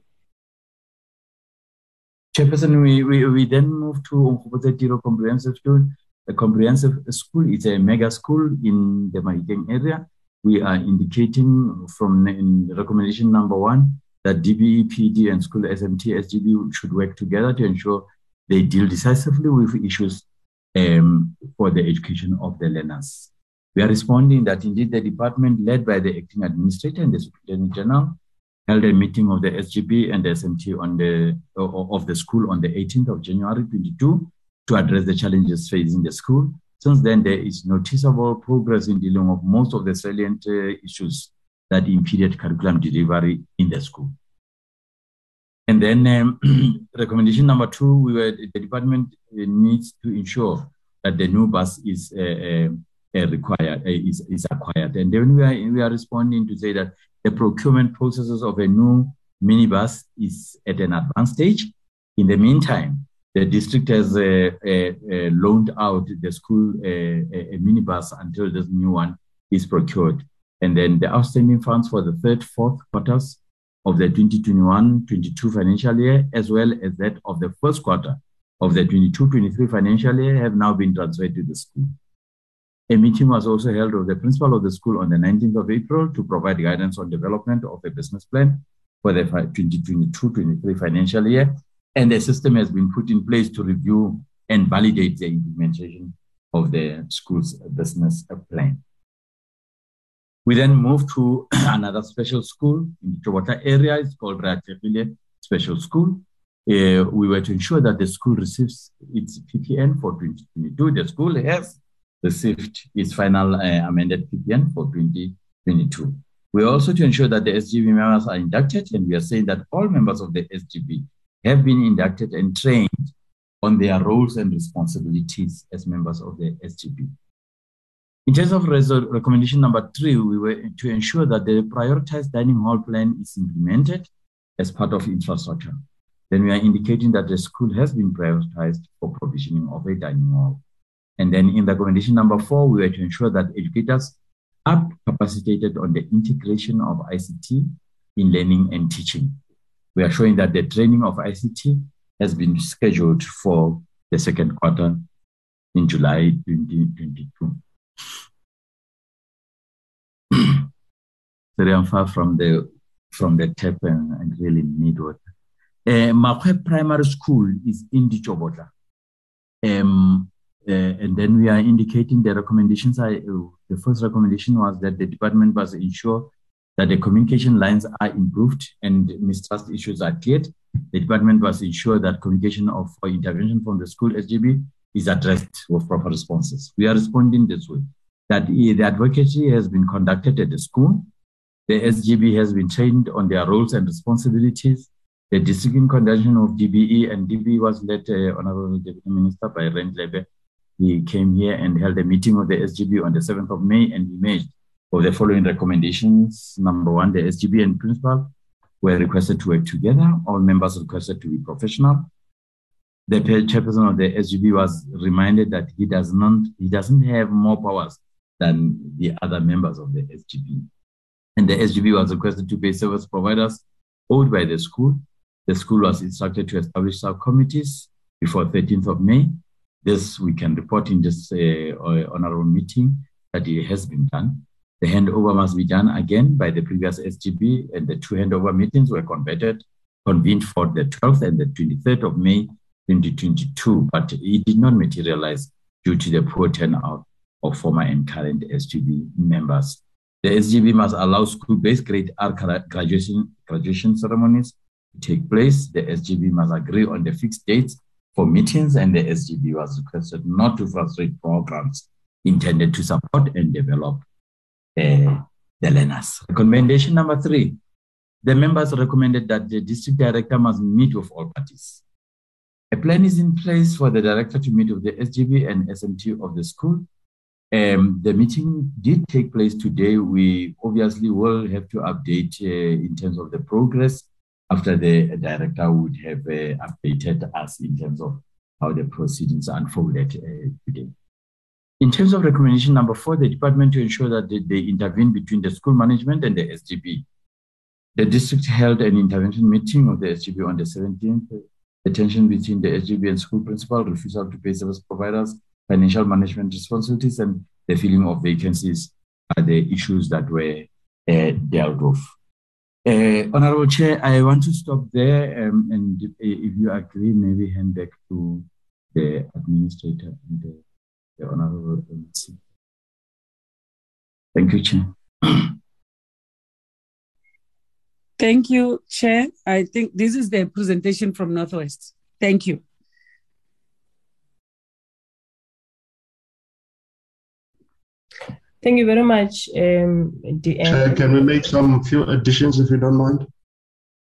Chairperson, we, we, we then move to Umkhopotse Comprehensive School. The comprehensive school is a mega school in the Mahikeng area. We are indicating from in recommendation number one that DBE, PD, and school SMT, SGB should work together to ensure they deal decisively with issues um, for the education of the learners. We are responding that indeed the department led by the acting administrator and the superintendent general held a meeting of the SGB and the SMT on the, of the school on the 18th of January 22 to address the challenges facing the school. Since then, there is noticeable progress in dealing with most of the salient uh, issues that impeded curriculum delivery in the school. And then um, recommendation number two, we were, the department needs to ensure that the new bus is uh, uh, uh required, uh, is, is acquired. And then we are, we are responding to say that the procurement processes of a new minibus is at an advanced stage. In the meantime, the district has uh, uh, uh, loaned out the school a minibus until this new one is procured. And then the outstanding funds for the third, fourth quarters of the 2021-22 financial year, as well as that of the first quarter of the 22-23 financial year, have now been transferred to the school. A meeting was also held with the principal of the school on the 19th of April to provide guidance on development of a business plan for the 2022-23 financial year. And the system has been put in place to review and validate the implementation of the school's business plan. We then moved to another special school in the Chobota area. It's called Ratekile Special School. Uh, we were to ensure that the school receives its PPN for 2022. The school has received its final uh, amended PPN for 2022. We are also to ensure that the SGB members are inducted, and we are saying that all members of the SGB have been inducted and trained on their roles and responsibilities as members of the SGB. In terms of recommendation number three, we were to ensure that the prioritized dining hall plan is implemented as part of infrastructure. Then we are indicating that the school has been prioritized for provisioning of a dining hall. And then in the recommendation number four, we were to ensure that educators are capacitated on the integration of ICT in learning and teaching. We are showing that the training of ICT has been scheduled for the second quarter in July 2022. Very I'm far from the from the tap and, and really need water. Uh, Makwe Primary School is in Ditsobotla. Um, uh, and then we are indicating the recommendations. Are, uh, the first recommendation was that the department must ensure that the communication lines are improved and mistrust issues are cleared. The department must ensure that communication of or intervention from the school SGB is addressed with proper responses. We are responding this way that the advocacy has been conducted at the school. The SGB has been trained on their roles and responsibilities. The discipline conduction of DBE and DBE was led, uh, Honorable Deputy Minister, by Rand Lebe, he came here and held a meeting with the SGB on the 7th of May and we made of the following recommendations. Number one, the SGB and principal were requested to work together. All members requested to be professional. The chairperson of the SGB was reminded that he does not he doesn't have more powers than the other members of the SGB. And the SGB was requested to pay service providers owed by the school. The school was instructed to establish subcommittees before 13th of May This we can report in this uh, honorable meeting that it has been done. The handover must be done again by the previous SGB, and the two handover meetings were converted, convened for the 12th and the 23rd of May 2022, but it did not materialize due to the poor turnout of former and current SGB members. The SGB must allow school-based grade R graduation, graduation ceremonies to take place. The SGB must agree on the fixed dates for meetings, and the SGB was requested not to frustrate programs intended to support and develop uh, the learners. Recommendation number three, the members recommended that the district director must meet with all parties. A plan is in place for the director to meet with the SGB and SMT of the school. Um, the meeting did take place today. We obviously will have to update uh, in terms of the progress after the director would have uh, updated us in terms of how the proceedings unfolded uh, today. In terms of recommendation number four, the department to ensure that they, they intervene between the school management and the SGB. The district held an intervention meeting of the SGB on the 17th. The tension between the SGB and school principal, refusal to pay service providers, financial management responsibilities, and the filling of vacancies are the issues that were uh, dealt with. Uh, Honorable Chair, I want to stop there um, and if you agree, maybe hand back to the administrator and the, the Honorable MC. Thank you, Chair. Thank you, Chair. I think this is the presentation from Northwest. Thank you. Thank you very much, um, DM. Chair, can we make some few additions if you don't mind?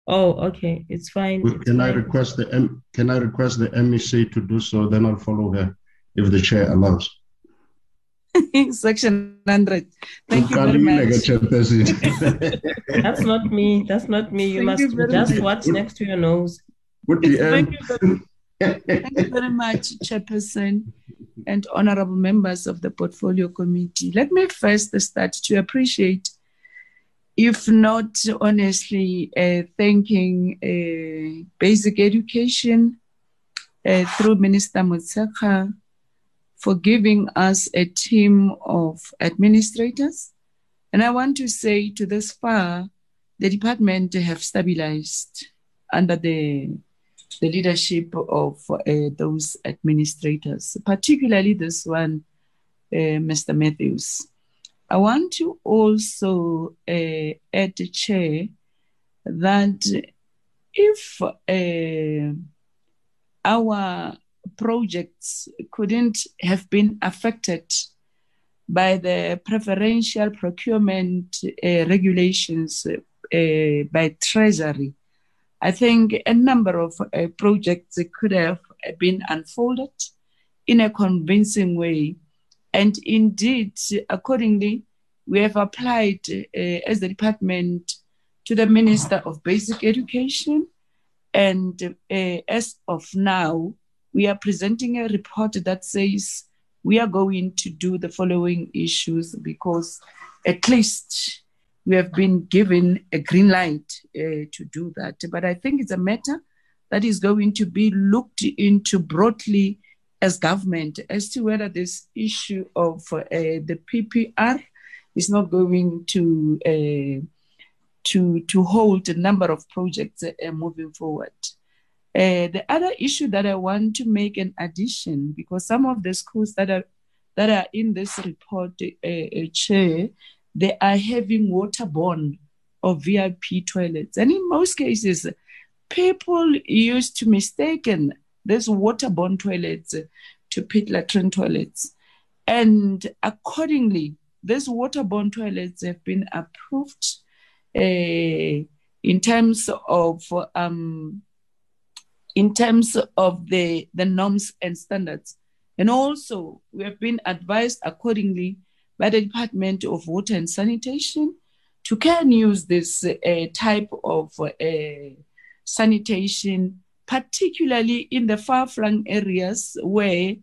Oh, okay, it's fine. We, it's can fine. I request the M, can I request the MEC to do so? Then I'll follow her if the chair allows. Section 100. Thank you very much. That's not me. That's not me. You Thank must you very just much. what's next to your nose. Thank you, very, thank you very much, Chairperson and honorable members of the Portfolio Committee. Let me first start to appreciate, if not honestly, uh, thanking uh, basic education uh, through Minister Motshekga for giving us a team of administrators. And I want to say to this far, the department have stabilized under the, the leadership of uh, those administrators, particularly this one, uh, Mr. Matthews. I want to also uh, add, Chair, that if uh, our projects couldn't have been affected by the preferential procurement uh, regulations uh, by Treasury. I think a number of uh, projects could have been unfolded in a convincing way. And indeed, accordingly, we have applied uh, as the department to the Minister of Basic Education. And uh, as of now, we are presenting a report that says we are going to do the following issues because at least we have been given a green light uh, to do that. But I think it's a matter that is going to be looked into broadly as government as to whether this issue of uh, the PPR is not going to uh, to to hold a number of projects uh, moving forward. Uh, the other issue that I want to make an addition, because some of the schools that are that are in this report, uh, chair, they are having waterborne or VIP toilets, and in most cases, people used to mistaken these waterborne toilets to pit latrine toilets, and accordingly, these waterborne toilets have been approved uh, in terms of um, in terms of the, the norms and standards. And also, we have been advised accordingly by the Department of Water and Sanitation to can use this uh, type of uh, sanitation, particularly in the far flung areas where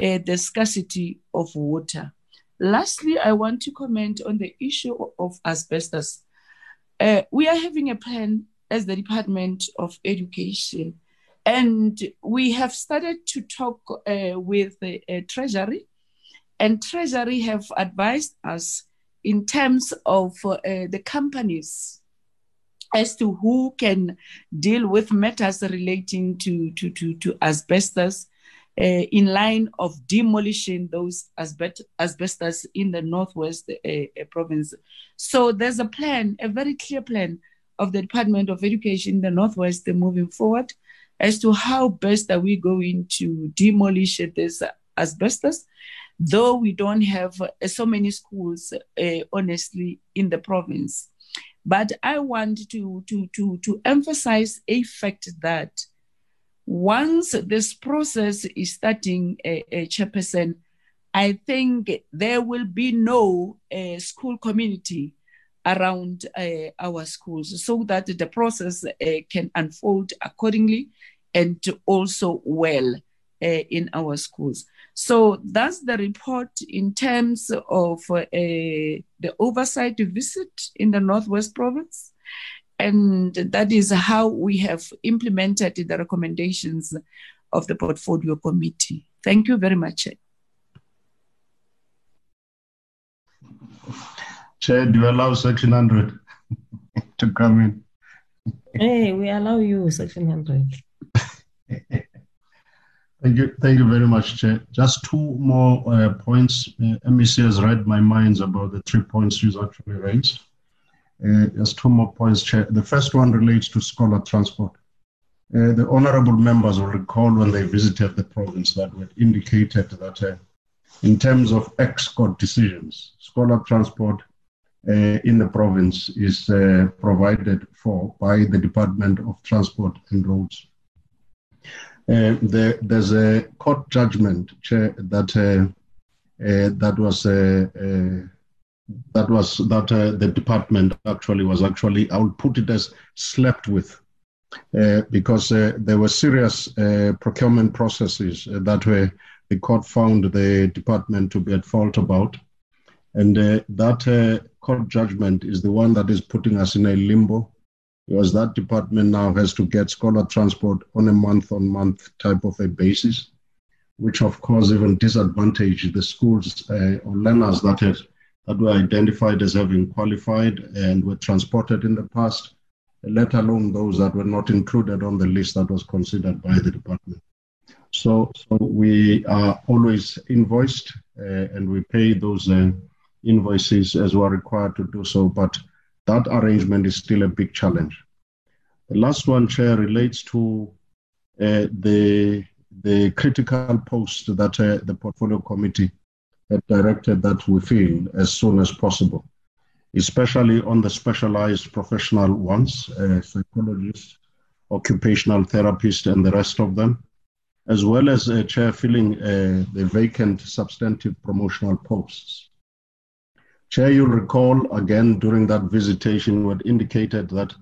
uh, the scarcity of water. Lastly, I want to comment on the issue of asbestos. Uh, we are having a plan as the Department of Education And we have started to talk uh, with the uh, Treasury, and Treasury have advised us in terms of uh, the companies as to who can deal with matters relating to, to, to, to asbestos uh, in line of demolishing those asbest- asbestos in the northwest uh, uh, province. So there's a plan, a very clear plan of the Department of Education in the northwest moving forward as to how best are we going to demolish this asbestos, though we don't have uh, so many schools, uh, honestly, in the province. But I want to, to, to, to emphasize a fact that once this process is starting, a, a chairperson, I think there will be no uh, school community around uh, our schools so that the process uh, can unfold accordingly and also well uh, in our schools. So that's the report in terms of uh, the oversight visit in the Northwest Province. And that is how we have implemented the recommendations of the Portfolio Committee. Thank you very much. Chair, do you allow Section 100 to come in? Hey, we allow you, Section 100. Thank you, thank you very much, Chair. Just two more uh, points. Uh, MEC has read my minds about the three points she's actually raised. Uh, just two more points, Chair. The first one relates to scholar transport. Uh, the honorable members will recall when they visited the province that we indicated that uh, in terms of EXCOT decisions, scholar transport uh, in the province is uh, provided for by the Department of Transport and Roads. Uh, there, there's a court judgment that uh, uh, that was uh, uh, that was that uh, the department actually was actually I would put it as slept with because there were serious procurement processes that were the court found the department to be at fault about, and that court judgment is the one that is putting us in a limbo because that department now has to get scholar transport on a month on month type of a basis, which of course even disadvantage the schools uh, or learners that, have, that were identified as having qualified and were transported in the past, let alone those that were not included on the list that was considered by the department. So, so we are always invoiced uh, and we pay those uh, invoices as we're required to do so, but that arrangement is still a big challenge. The last one, Chair, relates to uh, the, the critical post that uh, the Portfolio Committee had directed that we fill as soon as possible, especially on the specialized professional ones, uh, psychologists, occupational therapists, and the rest of them, as well as uh, Chair filling uh, the vacant substantive promotional posts. Chair, you'll recall again during that visitation, we had indicated that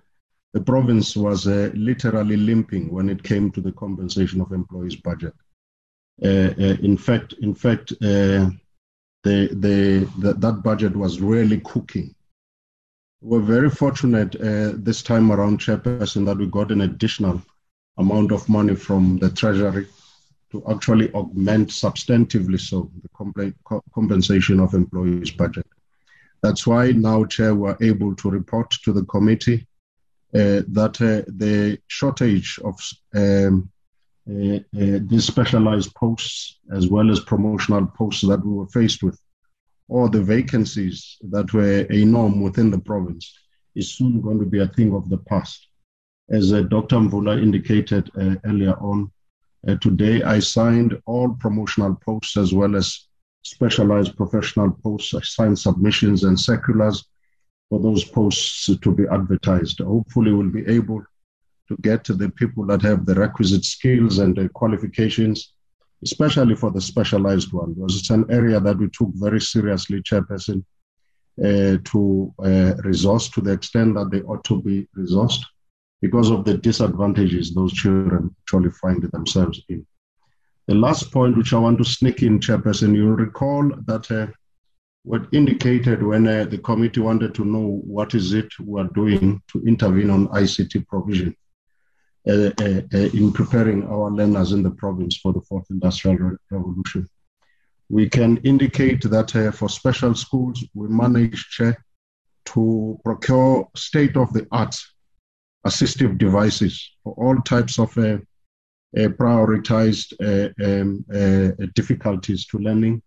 the province was uh, literally limping when it came to the compensation of employees' budget. Uh, uh, in fact, in fact, uh, the, the, the, that budget was really cooking. We're very fortunate uh, this time around, Chairperson, that we got an additional amount of money from the Treasury to actually augment substantively so the compensation of employees' budget. That's why now, Chair, we're able to report to the committee uh, that uh, the shortage of um, uh, uh, these specialized posts, as well as promotional posts that we were faced with, or the vacancies that were a norm within the province, is soon going to be a thing of the past. As uh, Dr. Mvula indicated uh, earlier on, today I signed all promotional posts as well as specialized professional posts, signed submissions and circulars for those posts to be advertised. Hopefully, we'll be able to get to the people that have the requisite skills and qualifications, especially for the specialized one, because it's an area that we took very seriously, Chairperson, uh, to uh, resource to the extent that they ought to be resourced because of the disadvantages those children actually find themselves in. The last point, which I want to sneak in, Chairperson, you'll recall that uh, what indicated when uh, the committee wanted to know what is it we're doing to intervene on ICT provision. uh, uh, uh, in preparing our learners in the province for the fourth industrial re- revolution. We can indicate that uh, for special schools, we managed uh, to procure state of the art assistive devices for all types of prioritized uh, um, uh, difficulties to learning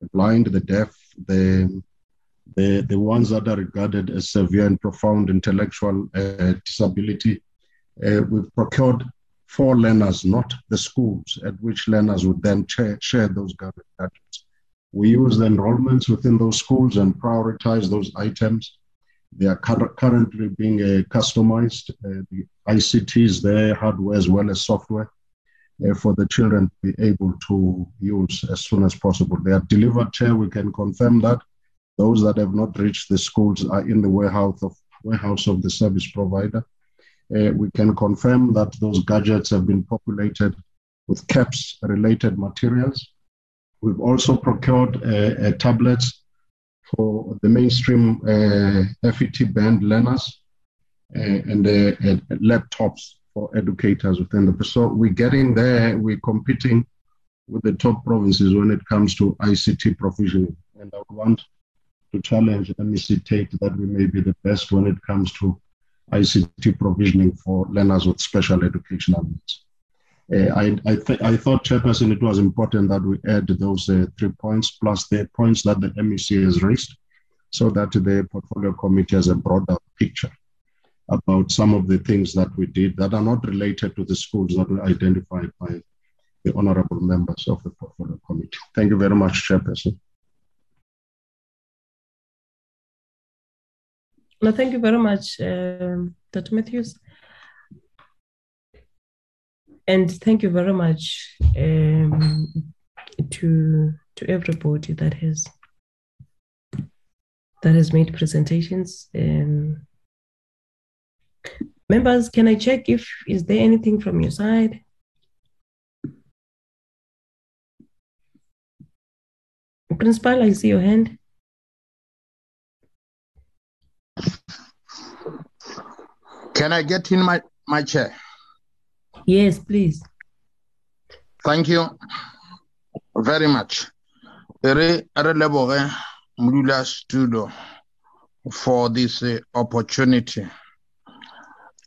the blind, the deaf, the, the, the ones that are regarded as severe and profound intellectual uh, disability. Uh, we've procured for learners, not the schools, at which learners would then share, share those gadgets. We use the enrollments within those schools and prioritize those items. They are cur- currently being uh, customized. Uh, the ICTs there, hardware as well as software, uh, for the children to be able to use as soon as possible. They are delivered here. We can confirm that. Those that have not reached the schools are in the warehouse of warehouse of the service provider. Uh, we can confirm that those gadgets have been populated with CAPS related materials. We've also procured uh, uh, tablets for the mainstream uh, FET band learners uh, and uh, laptops for educators within the. So we're getting there, we're competing with the top provinces when it comes to ICT provisioning. And I want to challenge MEC Tate that we may be the best when it comes to ICT provisioning for learners with special educational needs. Uh, I, I, th- I thought, Chairperson, it was important that we add those uh, three points plus the points that the MEC has raised so that the portfolio committee has a broader picture about some of the things that we did that are not related to the schools that were identified by the honorable members of the portfolio committee. Thank you very much, Chairperson. No, thank you very much, um, Dr. Matthews. And thank you very much um, to to everybody that has that has made presentations. Um, members, can I check if is there anything from your side? Principal, I see your hand. Can I get in my, my chair? Yes, please. Thank you very much. For this uh, opportunity.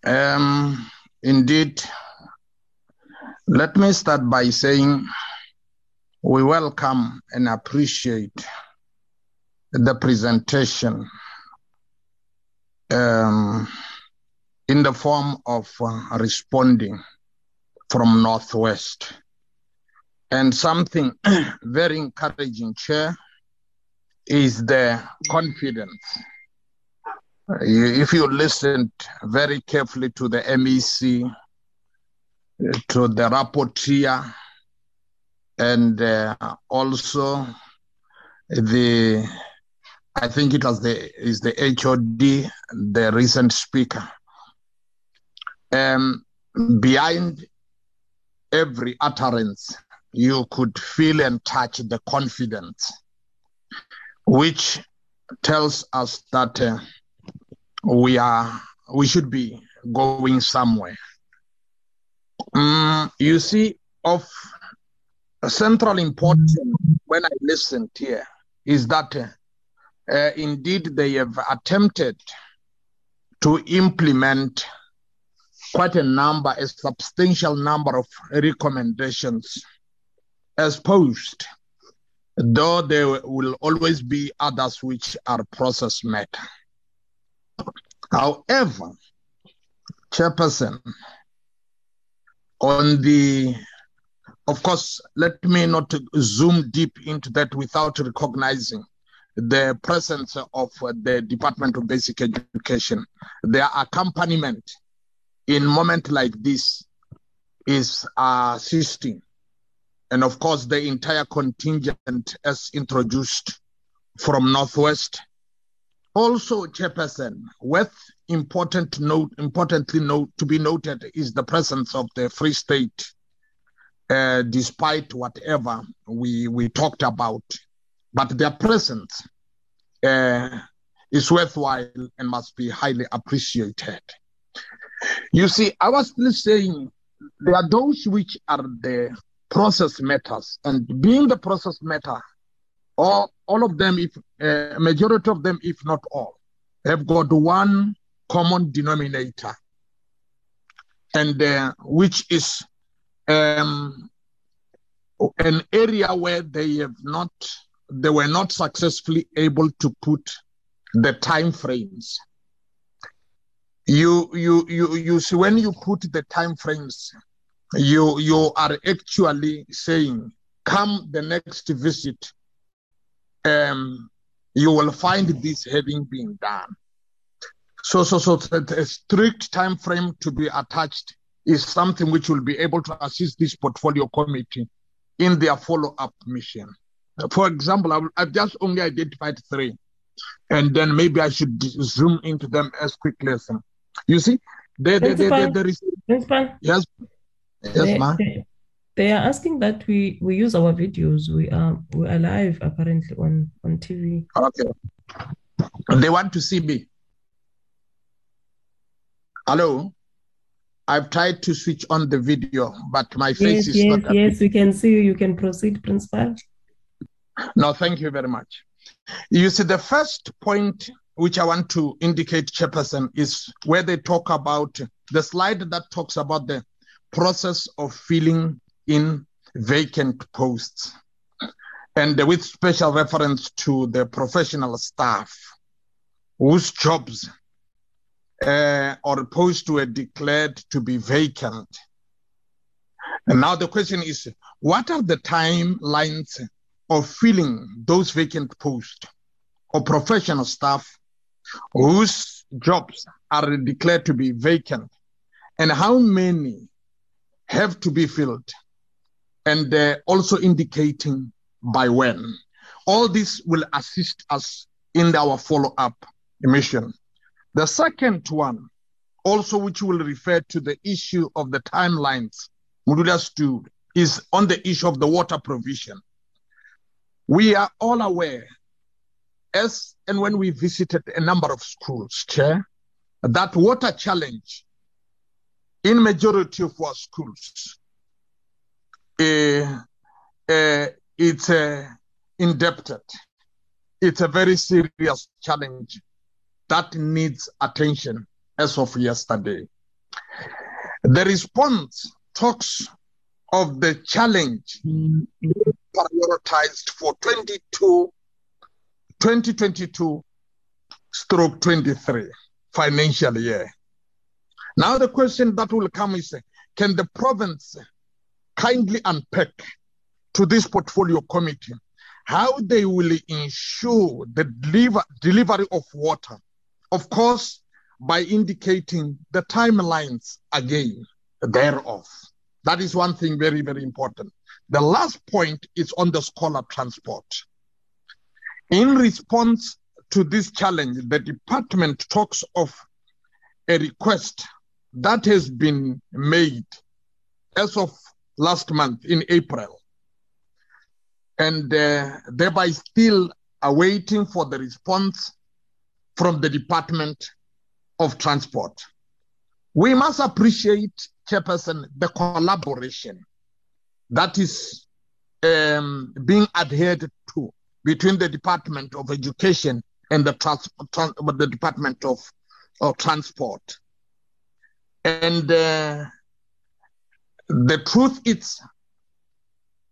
Um, indeed, let me start by saying we welcome and appreciate the presentation um, in the form of uh, responding from Northwest. And something very encouraging, Chair, is the confidence. If you listened very carefully to the MEC, to the rapporteur, and uh, also the, I think it was the is the HOD, the recent speaker. Um, behind every utterance, you could feel and touch the confidence, which tells us that uh, we are we should be going somewhere. Mm, you see, of central importance when I listened here is that uh, uh, indeed they have attempted to implement quite a number, a substantial number of recommendations as posed, though there will always be others which are process matter. However, Chairperson, on the, of course, let me not zoom deep into that without recognizing the presence of the Department of Basic Education. Their accompaniment in moment like this is assisting. And of course, the entire contingent as introduced from Northwest. Also, Chairperson, worth important note, importantly note to be noted is the presence of the Free State, uh, despite whatever we we talked about, but their presence uh, is worthwhile and must be highly appreciated. You see, I was saying there are those which are the process matters, and being the process matter, all, all of them, if uh, majority of them, if not all, have got one common denominator, and uh, which is um, an area where they have not, they were not successfully able to put the time frames. You, you, you, you see, when you put the time frames, you, you are actually saying, come the next visit, um, you will find this having been done. So, so, so a strict time frame to be attached is something which will be able to assist this portfolio committee in their follow-up mission. For example, I've just only identified three, and then maybe I should zoom into them as quickly as you see. There, there, there is Principal, yes, yes, they, ma'am. they, they are asking that we, we use our videos. We are we are live apparently on on TV. Okay. They want to see me. Hello. I've tried to switch on the video, but my face Yes, is yes, not. yes. We can see you. You can proceed, Principal. No, thank you very much. You see, the first point which I want to indicate, Chairperson, is where they talk about the slide that talks about the process of filling in vacant posts, and with special reference to the professional staff whose jobs uh, or posts were declared to be vacant. And now the question is, what are the timelines of filling those vacant posts or professional staff whose jobs are declared to be vacant? And how many have to be filled? And also indicating by when. All this will assist us in our follow-up mission. The second one, also which will refer to the issue of the timelines, Mudula Stu, is on the issue of the water provision. We are all aware, as and when we visited a number of schools, Chair, that water challenge in majority of our schools, uh, uh, it's uh, indebted. It's a very serious challenge that needs attention as of yesterday. The response talks of the challenge prioritized for 22, 2022 stroke 23 financial year. Now the question that will come is, can the province kindly unpack to this portfolio committee how they will ensure the deliver, delivery of water of course, by indicating the timelines again thereof. That is one thing very, very important. The last point is on the scholar transport. In response to this challenge, the department talks of a request that has been made as of last month in April, and uh, thereby still awaiting for the response from the Department of Transport. We must appreciate, Chairperson, the collaboration that is um, being adhered to between the Department of Education and the, trans- trans- the Department of, of Transport. And uh, the truth is,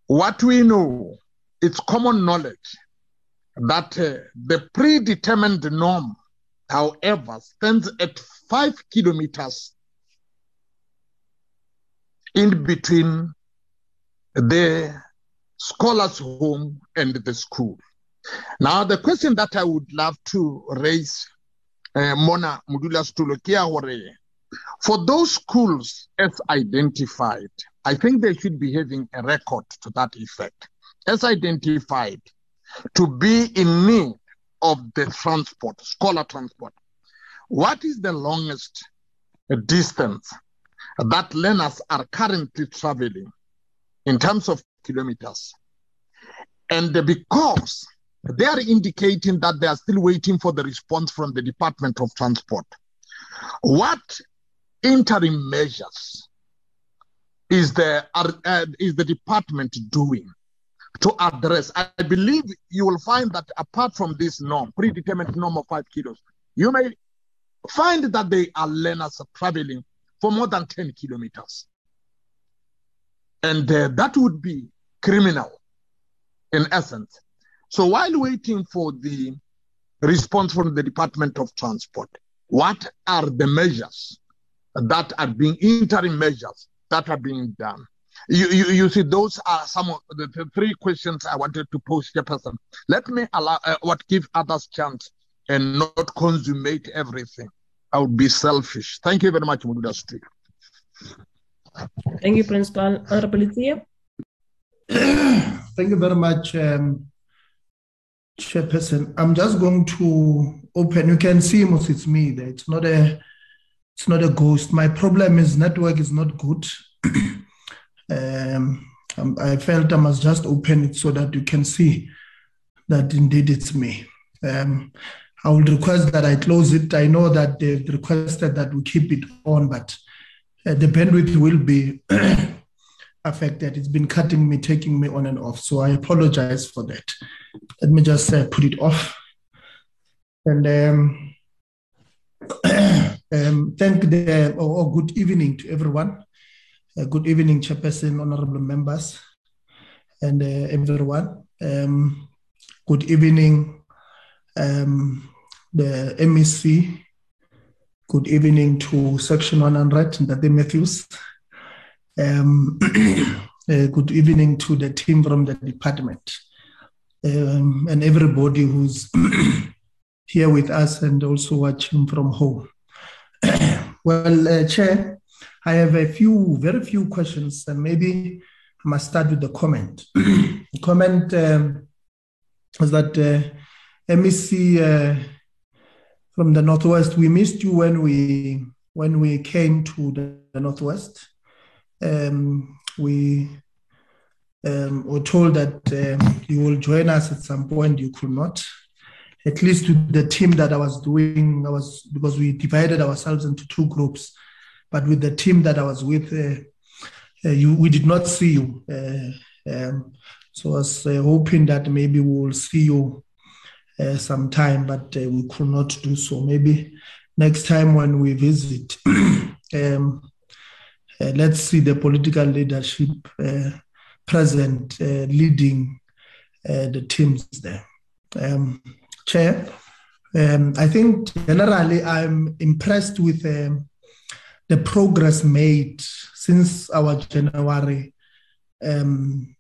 what we know, it's common knowledge that uh, the predetermined norm, however, stands at five kilometers in between the scholar's home and the school. Now, the question that I would love to raise, uh, Mona Mudula Stulokia for those schools as identified, I think they should be having a record to that effect. As identified, to be in need of the transport, scholar transport. What is the longest distance that learners are currently traveling in terms of kilometers? And because they are indicating that they are still waiting for the response from the Department of Transport, what interim measures is the uh, is the department doing to address? I believe you will find that apart from this norm, predetermined norm of five kilos, you may find that they are learners traveling for more than 10 kilometers. And uh, that would be criminal in essence. So while waiting for the response from the Department of Transport, what are the measures that are being interim measures that are being done? You, you, you see, those are some of the, the three questions I wanted to pose, Jefferson. Let me allow uh, what give others chance and not consummate everything. I would be selfish. Thank you very much, Street. Thank you, Principal. Honorable Thank you very much, um, Chairperson. I'm just going to open. You can see, most it's me. There. It's not a. It's not a ghost. My problem is network is not good. um, I felt I must just open it so that you can see that indeed it's me. Um, I will request that I close it. I know that they've requested that we keep it on, but uh, the bandwidth will be affected. It's been cutting me, taking me on and off. So I apologize for that. Let me just uh, put it off. And um, um, thank the, oh, oh, good evening to everyone. Uh, good evening, Chairperson, honorable members, and uh, everyone. Um, good evening, um, the MEC. Good evening to Section 100, Dr. Matthews. Um, uh, good evening to the team from the department um, and everybody who's here with us and also watching from home. well, uh, Chair, I have a few, very few questions, and maybe I must start with the comment. the comment um, is that uh, MEC uh, from the Northwest, we missed you when we when we came to the, the Northwest um, we um, were told that um, you will join us at some point. You could not. At least with the team that I was doing, I was because we divided ourselves into two groups. But with the team that I was with, uh, uh, you, we did not see you. Uh, um, so I was uh, hoping that maybe we will see you uh, sometime, but uh, we could not do so. Maybe next time when we visit, um, uh, let's see the political leadership uh, present uh, leading the teams there. Um, Chair, um, I think generally I'm impressed with um, the progress made since our January um,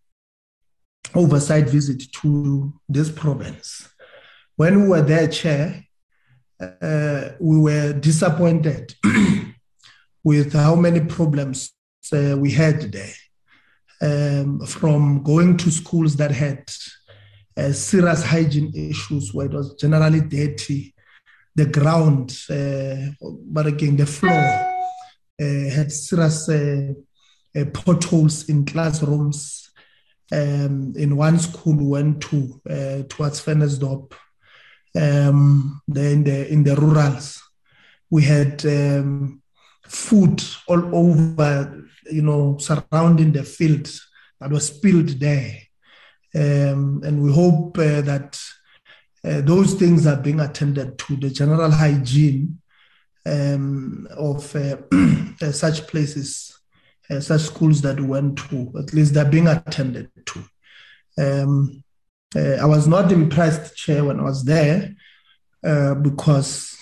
oversight visit to this province. When we were there, Chair, uh, we were disappointed with how many problems uh, we had there. Um, from going to schools that had uh, serious hygiene issues where it was generally dirty, the ground, uh, but again, the floor uh, had serious uh, uh, potholes in classrooms. Um, in one school, we went to towards Ventersdorp, um, in the in the rurals. We had um, food all over, you know, surrounding the field that was spilled there. Um, and we hope uh, that uh, those things are being attended to, the general hygiene um, of uh, uh such places, uh, such schools that we went to, at least they're being attended to. Um, uh, I was not impressed, Chair, when I was there because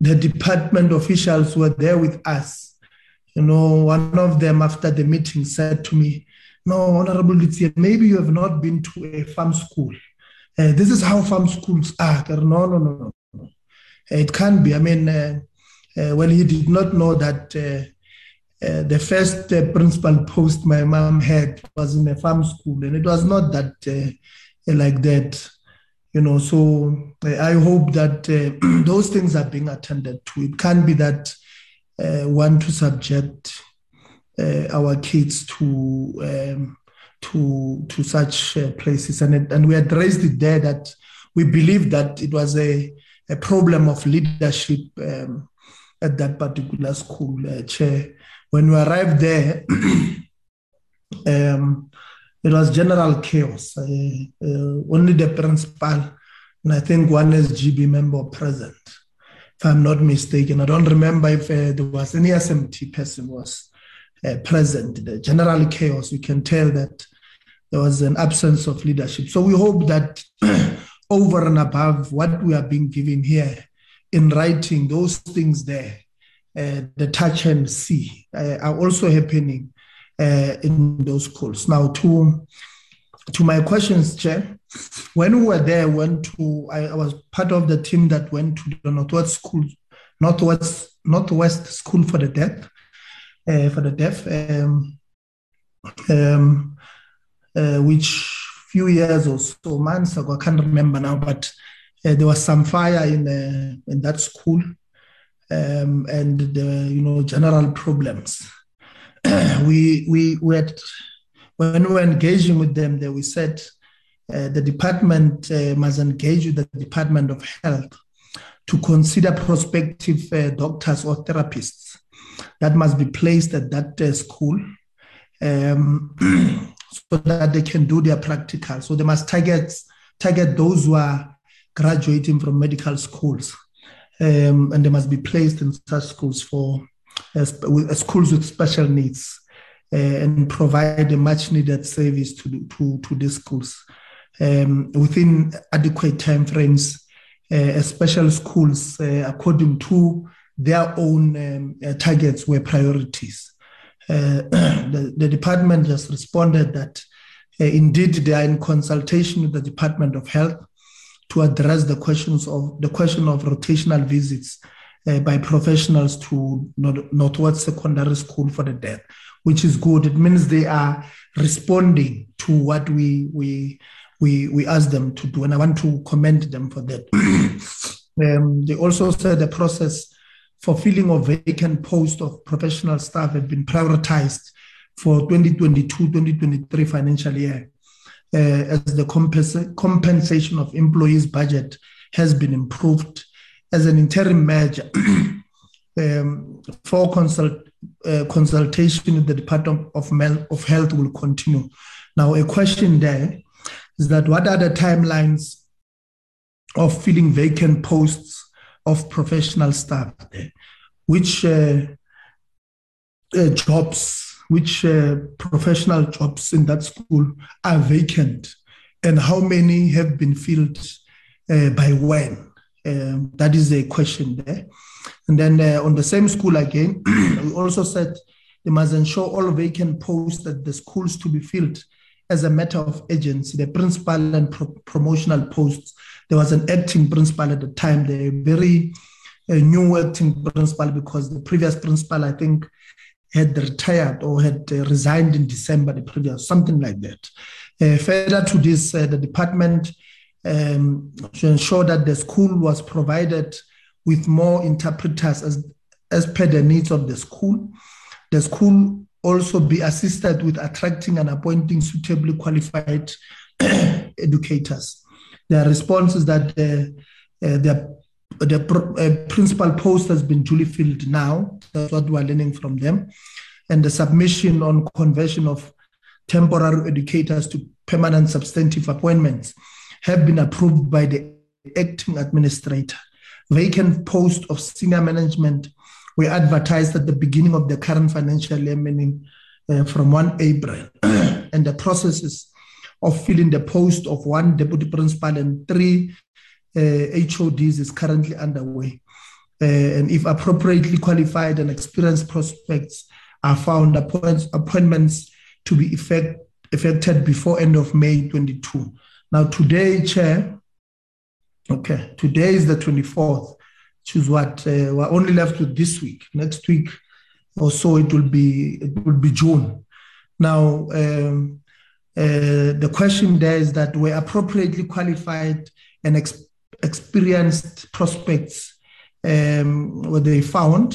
the department officials were there with us. You know, one of them after the meeting said to me, No, Honorable Litsia, maybe you have not been to a farm school. Uh, this is how farm schools are. No, no, no, no. It can't be. I mean, uh, uh, well, he did not know that uh, uh, the first uh, principal post my mom had was in a farm school, and it was not that like that you know so i hope that uh, those things are being attended to it can't be that uh, to subject uh, our kids to um, to to such uh, places and and we addressed it there that we believe that it was a, a problem of leadership um, at that particular school, uh, Chair. When we arrived there, um, it was general chaos. Uh, only the principal and I think one SGB member present, if I'm not mistaken. I don't remember if uh, there was any SMT person was uh, present. The general chaos, you can tell that there was an absence of leadership. So we hope that over and above what we are being given here in writing, those things there, uh, the touch and see, uh, are also happening uh, in those schools. Now, to to my questions, Chair, when we were there, went to I, I, was part of the team that went to the Northwest School, Northwest Northwest School for the Deaf, uh, for the deaf, um, um, uh, which few years or so months ago, I can't remember now, but uh, there was some fire in the, in that school, um, and the you know general problems. we we we had when we were engaging with them, there we said uh, the department uh, must engage with the Department of Health to consider prospective uh, doctors or therapists that must be placed at that uh, school um, so that they can do their practical. So they must target target those who are graduating from medical schools, um, and they must be placed in such schools for schools with special needs. Uh, and provide a much needed service to, to, to these schools um, within adequate time frames, uh, special schools, uh, according to their own um, uh, targets, were priorities. The, the, department has responded that indeed they are in consultation with the Department of Health to address the questions of the question of rotational visits uh, by professionals to Northwest Secondary School for the Deaf, which is good. It means they are responding to what we we we we asked them to do, and I want to commend them for that. um, they also said the process for filling of vacant posts of professional staff have been prioritized for 2022-2023 financial year, uh, as the compens- compensation of employees' budget has been improved as an interim measure. um, for consult, uh, consultation with the Department of, of Health will continue. Now, a question there is that what are the timelines of filling vacant posts of professional staff there? Which uh, uh, jobs, which uh, professional jobs in that school are vacant, and how many have been filled uh, by when? Um, that is a question there. And then uh, on the same school again, we also said they must ensure all vacant posts at the schools to be filled as a matter of agency, the principal and pro- promotional posts. There was an acting principal at the time, the very uh, new acting principal, because the previous principal, I think, had retired or had uh, resigned in December, the previous, something like that. Uh, further to this, uh, the department um, to ensure that the school was provided with more interpreters as, as per the needs of the school. The school also be assisted with attracting and appointing suitably qualified educators. Their response is that the, uh, the, the uh, principal post has been duly filled now. That's what we're learning from them. And the submission on conversion of temporary educators to permanent substantive appointments have been approved by the acting administrator. Vacant posts of senior management were advertised at the beginning of the current financial year, meaning uh, from 1 April. and the processes of filling the post of one deputy principal and three uh, HODs is currently underway. Uh, and if appropriately qualified and experienced prospects are found, appoint- appointments to be effect- effected before end of May 22. Now, today, Chair, okay, today is the 24th, which is what uh, we're only left with this week. Next week or so, it will be it will be June. Now, um, uh, the question there is that we're appropriately qualified and ex- experienced prospects um, were they found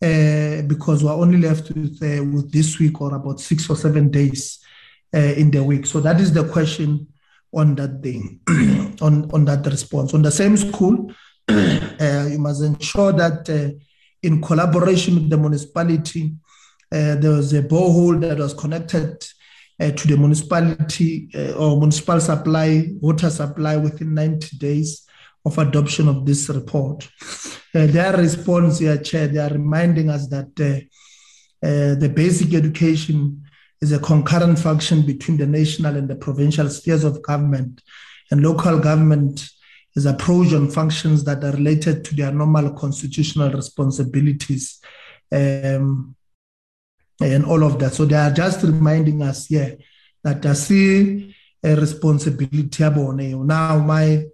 uh, because we're only left with, uh, with this week or about six or seven days uh, in the week. So that is the question on that thing, on, on that response. On the same school, uh, you must ensure that uh, in collaboration with the municipality, uh, there was a borehole that was connected uh, to the municipality uh, or municipal supply, water supply within 90 days of adoption of this report. Uh, their response here, Chair, they are reminding us that the basic education is a concurrent function between the national and the provincial spheres of government, and local government is approach on functions that are related to their normal constitutional responsibilities. Um, and all of that. So they are just reminding us here that I see a responsibility. Now, my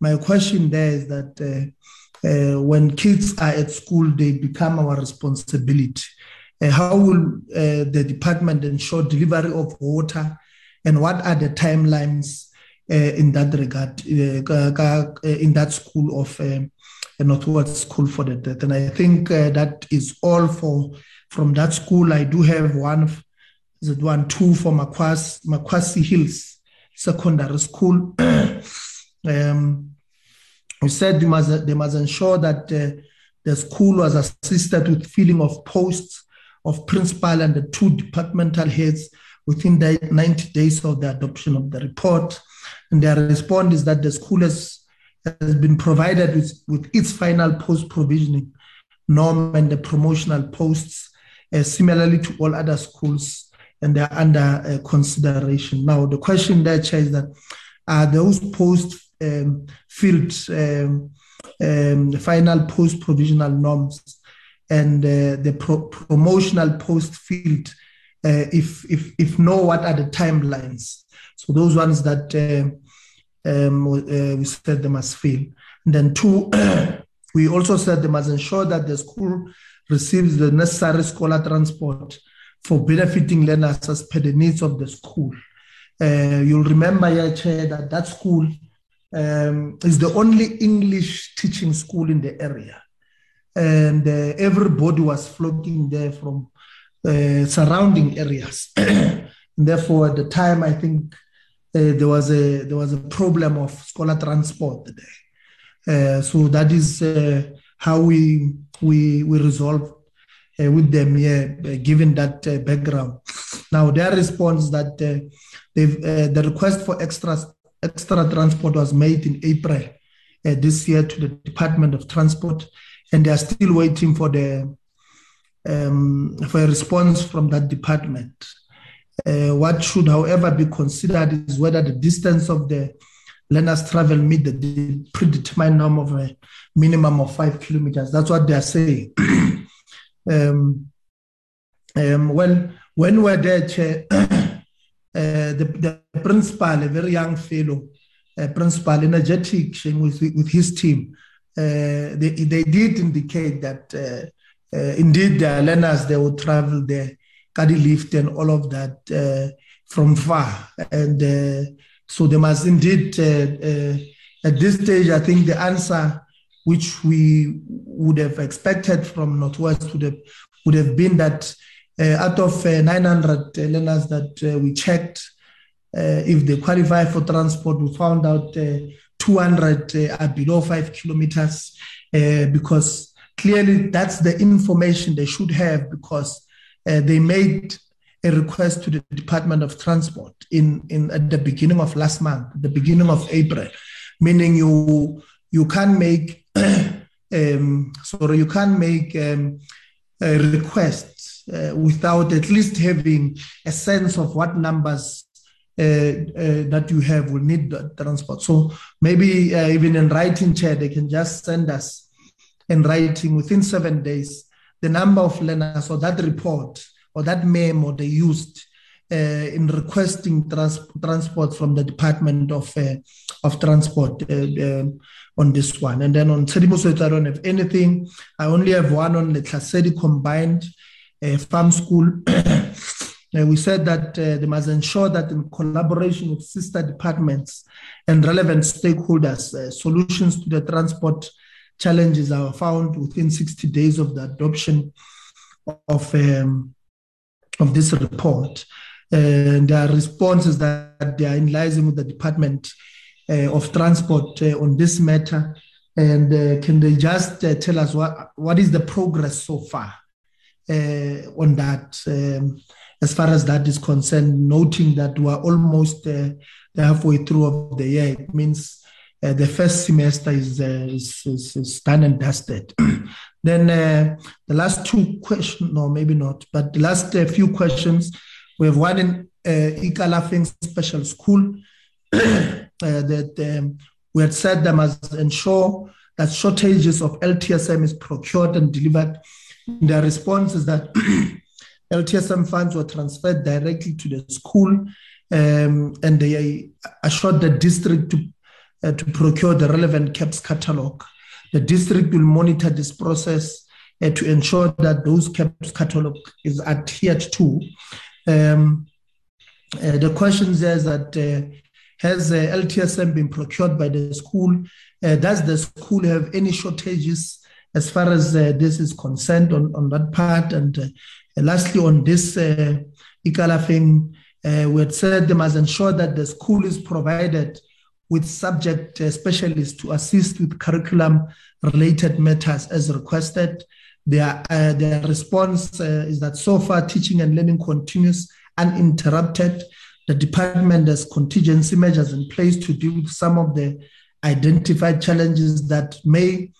my question there is that uh, uh, when kids are at school, they become our responsibility. Uh, how will uh, the department ensure delivery of water, and what are the timelines uh, in that regard uh, in that school of uh, Northwest School for the Deaf? And I think that is all for from that school, I do have one, is it one, two for Makwassie, Makwassie Hills Secondary School. um, we said they must, they must ensure that uh, the school was assisted with filling of posts of principal and the two departmental heads within the 90 days of the adoption of the report. And their response is that the school has, has been provided with, with its final post provisioning norm and the promotional posts uh, similarly to all other schools, and they're under uh, consideration. Now, the question there, Chair, is that are those post um, filled um, um, final post provisional norms and uh, the pro- promotional post field? Uh, if if if no, what are the timelines? So those ones that uh, um, we said they must fill. And then two, we also said they must ensure that the school receives the necessary scholar transport for benefiting learners as per the needs of the school. Uh, you'll remember, yeah, Chair, that that school um, is the only English teaching school in the area. And uh, everybody was flocking there from uh, surrounding areas. therefore, at the time, I think uh, there was a there was a problem of scholar transport there. Uh, so that is uh, how we we we resolve uh, with them here, uh, given that background. Now their response that the request for extra extra transport was made in April this year to the Department of Transport, and they are still waiting for the um, for a response from that department. Uh, what should, however, be considered is whether the distance of the learners travel meet the predetermined norm of a minimum of five kilometers. That's what they're saying. um, um, when when we were there, Chair, uh, the, the principal, a very young fellow, uh, principal, energetic with, with his team, they, they did indicate that uh, uh, indeed the learners, they would travel there, carry lift and all of that uh, from far. And so they must indeed, at this stage, I think the answer which we would have expected from Northwest would have, would have been that uh, out of uh, 900 learners that uh, we checked, uh, if they qualify for transport, we found out uh, 200 uh, are below five kilometers because clearly that's the information they should have because they made a request to the Department of Transport in, in at the beginning of last month, the beginning of April, meaning you you can make um, sorry, you can't make um, a request uh, without at least having a sense of what numbers uh, uh, that you have will need the transport. So maybe uh, even in writing, chair, they can just send us in writing within seven days the number of learners or that report or that memo they used uh, in requesting trans- transport from the Department of uh, of Transport uh, um, on this one. And then on Tshedimosetso, I don't have anything. I only have one on the Tlhasedi Combined Farm School. we said that they must ensure that in collaboration with sister departments and relevant stakeholders, solutions to the transport challenges are found within 60 days of the adoption of um, of this report. And their response is that they are in liaison with the Department uh, of Transport uh, on this matter And uh, can they just uh, tell us what, what is the progress so far uh, on that, um, as far as that is concerned, noting that we're almost uh, halfway through of the year. It means uh, the first semester is, uh, is, is, is, done and dusted. then the last two questions, no, maybe not, but the last few questions, we have one in uh, Ikalafeng Special School that um, we had said they must ensure that shortages of LTSM is procured and delivered. The response is that LTSM funds were transferred directly to the school um, and they assured the district to, uh, to procure the relevant CAPS catalog. The district will monitor this process uh, to ensure that those CAPS catalog is adhered to. Um, uh, the question is that uh, has uh, LTSM been procured by the school? Uh, does the school have any shortages as far as uh, this is concerned on, on that part? And uh, lastly, on this uh, Ikalafeng, uh, we had said they must ensure that the school is provided with subject specialists to assist with curriculum related matters as requested. Their, their response is that so far teaching and learning continues uninterrupted the department has contingency measures in place to deal with some of the identified challenges that may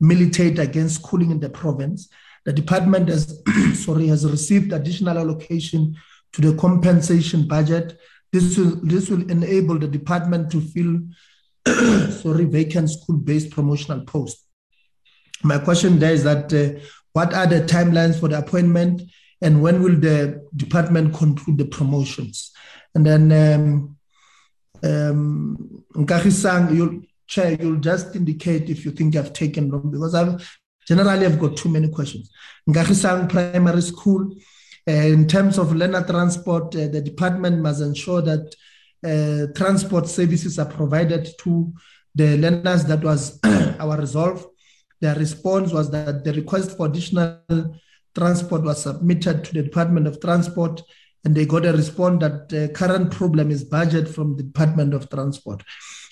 militate against schooling in the province. The department has, sorry, has received additional allocation to the compensation budget. This will, this will enable the department to fill sorry, vacant school-based promotional posts. My question there is that uh, what are the timelines for the appointment and when will the department conclude the promotions? And then, um, um, you'll, Chair, you'll just indicate if you think I've taken long because I've generally I've got too many questions. Ngahisang Primary School, uh, in terms of learner transport, uh, the department must ensure that uh, transport services are provided to the learners. That was our resolve. Their response was that the request for additional transport was submitted to the Department of Transport and they got a response that the current problem is budget from the Department of Transport.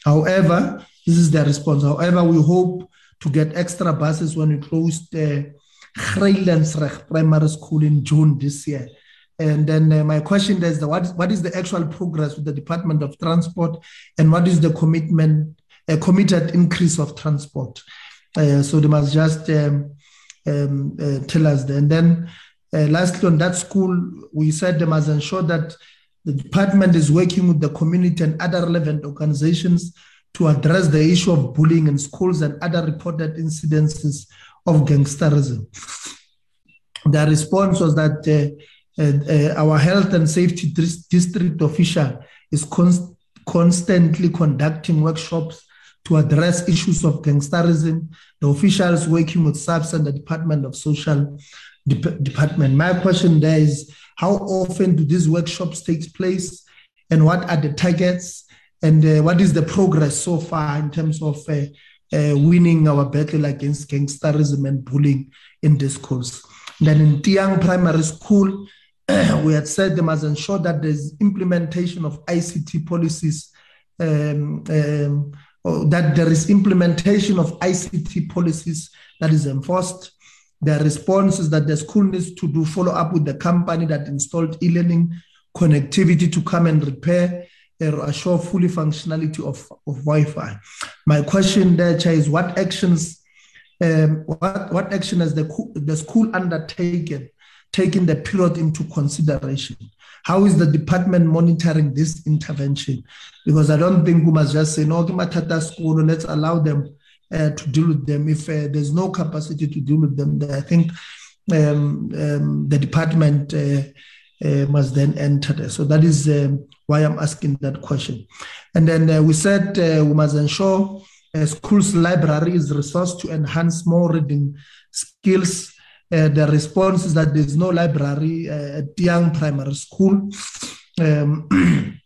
However, this is their response. However, we hope to get extra buses when we closed the Greylandsreg Primary School in June this year. And then uh, my question is, the, what, what is the actual progress with the Department of Transport and what is the commitment, uh, committed increase of transport? Uh, so they must just um, um, uh, tell us. That. And then uh, lastly, on that school, we said they must ensure that the department is working with the community and other relevant organizations to address the issue of bullying in schools and other reported incidences of gangsterism. The response was that uh, uh, our health and safety district official is const- constantly conducting workshops to address issues of gangsterism. The officials working with SAPS and the Department of Social department. My question there is how often do these workshops take place and what are the targets and uh, what is the progress so far in terms of uh, uh, winning our battle against gangsterism and bullying in this course. Then in Tiang Primary School, we had said they must ensure that there's implementation of ICT policies, um, um, that there is implementation of ICT policies that is enforced their response is that the school needs to do follow up with the company that installed e-learning connectivity to come and repair assure fully functionality of, of Wi-Fi. My question there, Chair, is what actions, um, what, what action has the, the school undertaken, taking the period into consideration? How is the department monitoring this intervention? Because I don't think we must just say, no, school, let's allow them uh, to deal with them. If uh, there's no capacity to deal with them, I think um, um, the department uh, uh, must then enter there. So that is um, why I'm asking that question. And then uh, we said uh, we must ensure uh, schools' library is resourced to enhance more reading skills. Uh, the response is that there's no library at young primary school. Um,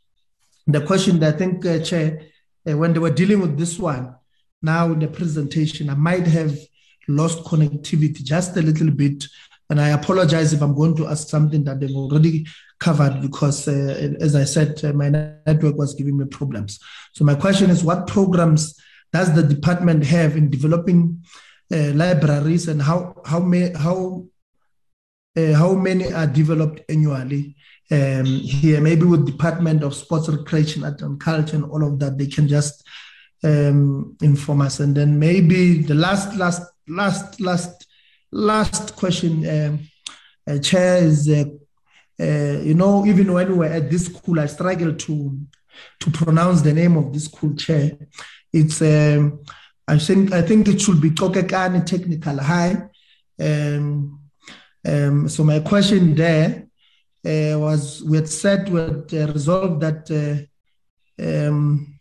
the question that I think, Chair, when they were dealing with this one, now in the presentation, I might have lost connectivity just a little bit. And I apologize if I'm going to ask something that they've already covered because, uh, as I said, uh, my network was giving me problems. So, my question is what programs does the department have in developing uh, libraries and how how may, how uh, how many are developed annually um, here maybe with department of sports recreation art and culture and all of that they can just um, inform us and then maybe the last last last last last question um, uh, chair is uh, you know even when we were at this school i struggled to to pronounce the name of this school chair it's um, I think I think it should be Kokekani Technical High. Um, um, so my question there uh, was: we had said we had uh, resolved that uh, um,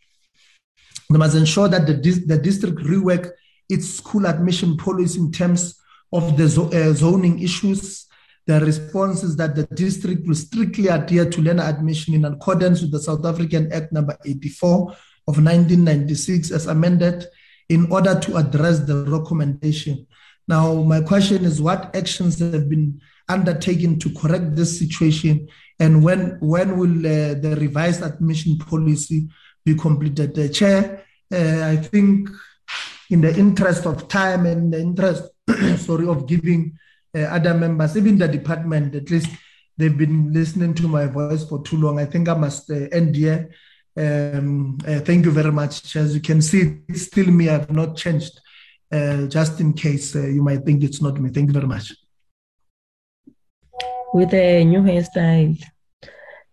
we must ensure that the the district rework its school admission policy in terms of the zo- zoning issues. The response is that the district will strictly adhere to learner admission in accordance with the South African Act number 84 of 1996 as amended in order to address the recommendation. Now, my question is what actions have been undertaken to correct this situation and when, when will uh, the revised admission policy be completed? The chair, uh, I think in the interest of time and the interest, sorry, of giving other members, even the department, at least they've been listening to my voice for too long. I think I must uh, end here um, uh, thank you very much. As you can see, still me. I've not changed, uh, just in case uh, you might think it's not me. Thank you very much. With a new hairstyle.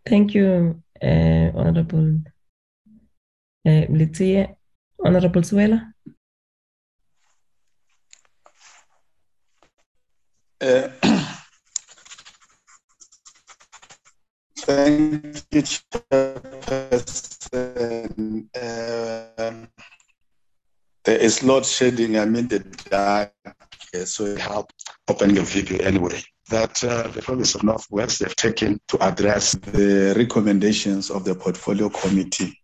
Thank you, uh, Honorable uh. Honorable Suela. Uh, thank you, Chairperson. Um, there is load shedding. I mean, the dark, so it helped open your video anyway. That uh, the province of North Northwest have taken to address the recommendations of the portfolio committee.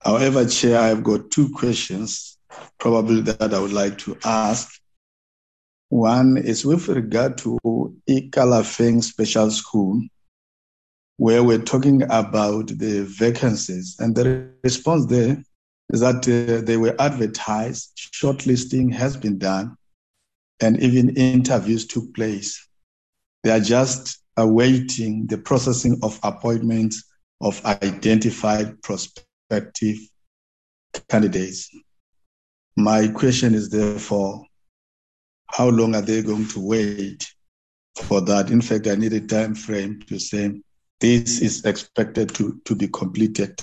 However, Chair, I've got two questions probably that I would like to ask. One is with regard to Ikalafeng Special School where we're talking about the vacancies. And the response there is that uh, they were advertised, shortlisting has been done, and even interviews took place. They are just awaiting the processing of appointments of identified prospective candidates. My question is therefore, how long are they going to wait for that? In fact, I need a time frame to say this is expected to, to be completed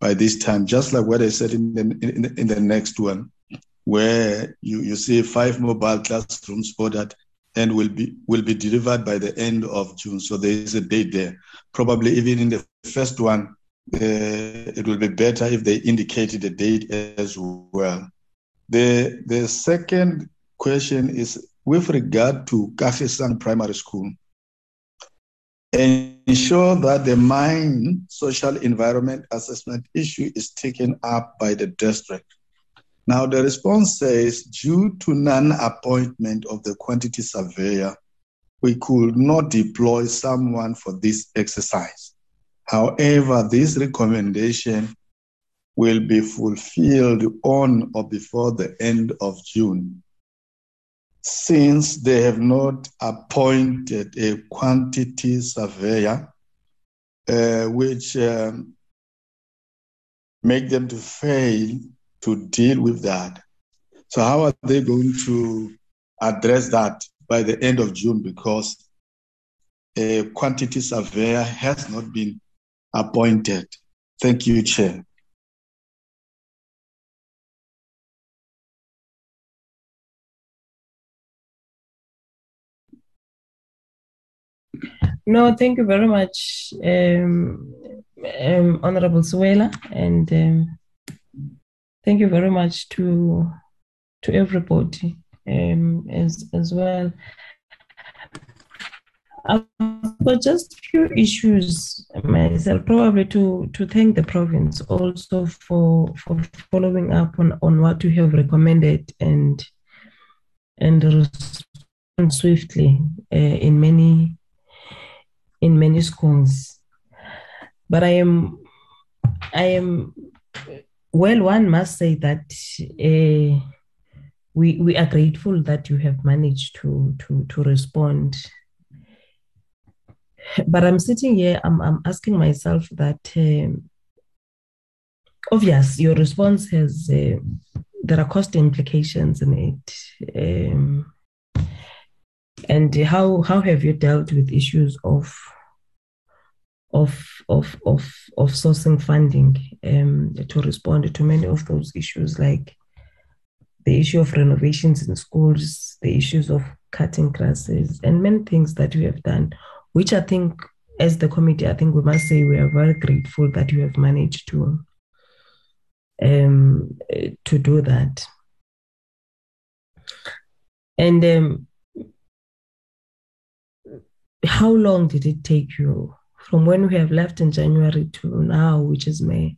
by this time, just like what I said in the, in, in the next one, where you, you see five mobile classrooms ordered and will be will be delivered by the end of June. So there is a date there. Probably even in the first one, uh, it will be better if they indicated a date as well. The the second question is with regard to Kagisang Primary School ensure that the mine social environment assessment issue is taken up by the district. Now, the response says due to non appointment of the quantity surveyor, we could not deploy someone for this exercise. However, this recommendation will be fulfilled on or before the end of June since they have not appointed a quantity surveyor, uh, which um, make them to fail to deal with that. So how are they going to address that by the end of June? Because a quantity surveyor has not been appointed. Thank you, Chair. No, thank you very much, um, um, Honorable Suela, and um, thank you very much to to everybody um, as as well. I've got just a few issues myself, probably to to thank the province also for for following up on, on what you have recommended and and respond swiftly uh, in many in many schools. But I am I am well, one must say that uh, we we are grateful that you have managed to to to respond. But I'm sitting here, I'm I'm asking myself that. Um, obvious, your response has uh, there are cost implications in it. Um, and how how have you dealt with issues of of of of of sourcing funding um, to respond to many of those issues, like the issue of renovations in schools, the issues of cutting classes, and many things that we have done, which I think, as the committee, I think we must say we are very grateful that you have managed to um, to do that. And um, how long did it take you from when we have left in January to now, which is May?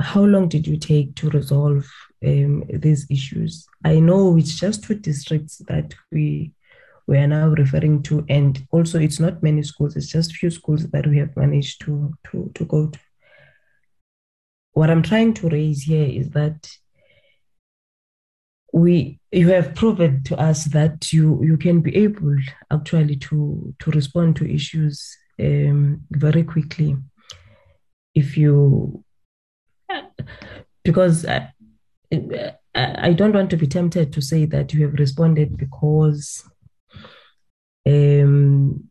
How long did you take to resolve um, these issues? I know it's just two districts that we we are now referring to, and also it's not many schools; it's just few schools that we have managed to to to go to. What I'm trying to raise here is that we you have proven to us that you you can be able actually to to respond to issues um, very quickly. If you because I, I don't want to be tempted to say that you have responded because um,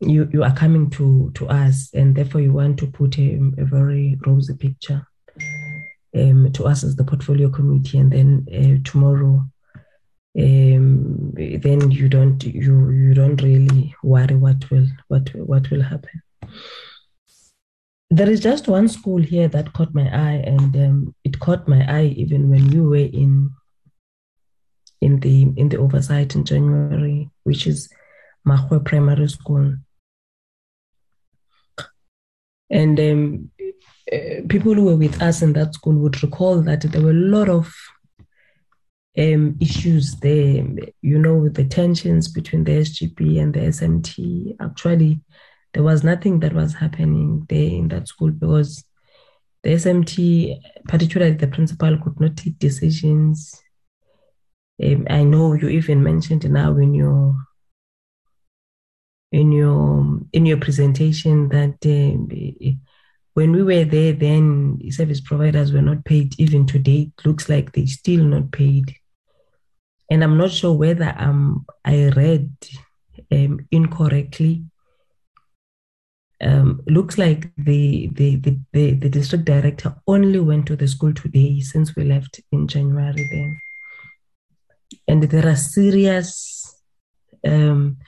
you you are coming to to us and therefore you want to put a, a very rosy picture um, to us as the portfolio committee, and then uh, tomorrow, um, then you don't you you don't really worry what will what what will happen. There is just one school here that caught my eye, and um, it caught my eye even when you were in in the in the oversight in January, which is Mahwe Primary School. And um, uh, people who were with us in that school would recall that there were a lot of um, issues there, you know, with the tensions between the SGB and the SMT. Actually, there was nothing that was happening there in that school because the SMT, particularly the principal, could not take decisions. Um, I know you even mentioned now in your in your in your presentation that uh, when we were there, then service providers were not paid even today. It looks like they still not paid. And I'm not sure whether um, I read um, incorrectly. Um, looks like the, the, the, the, the district director only went to the school today since we left in January then. And there are serious um,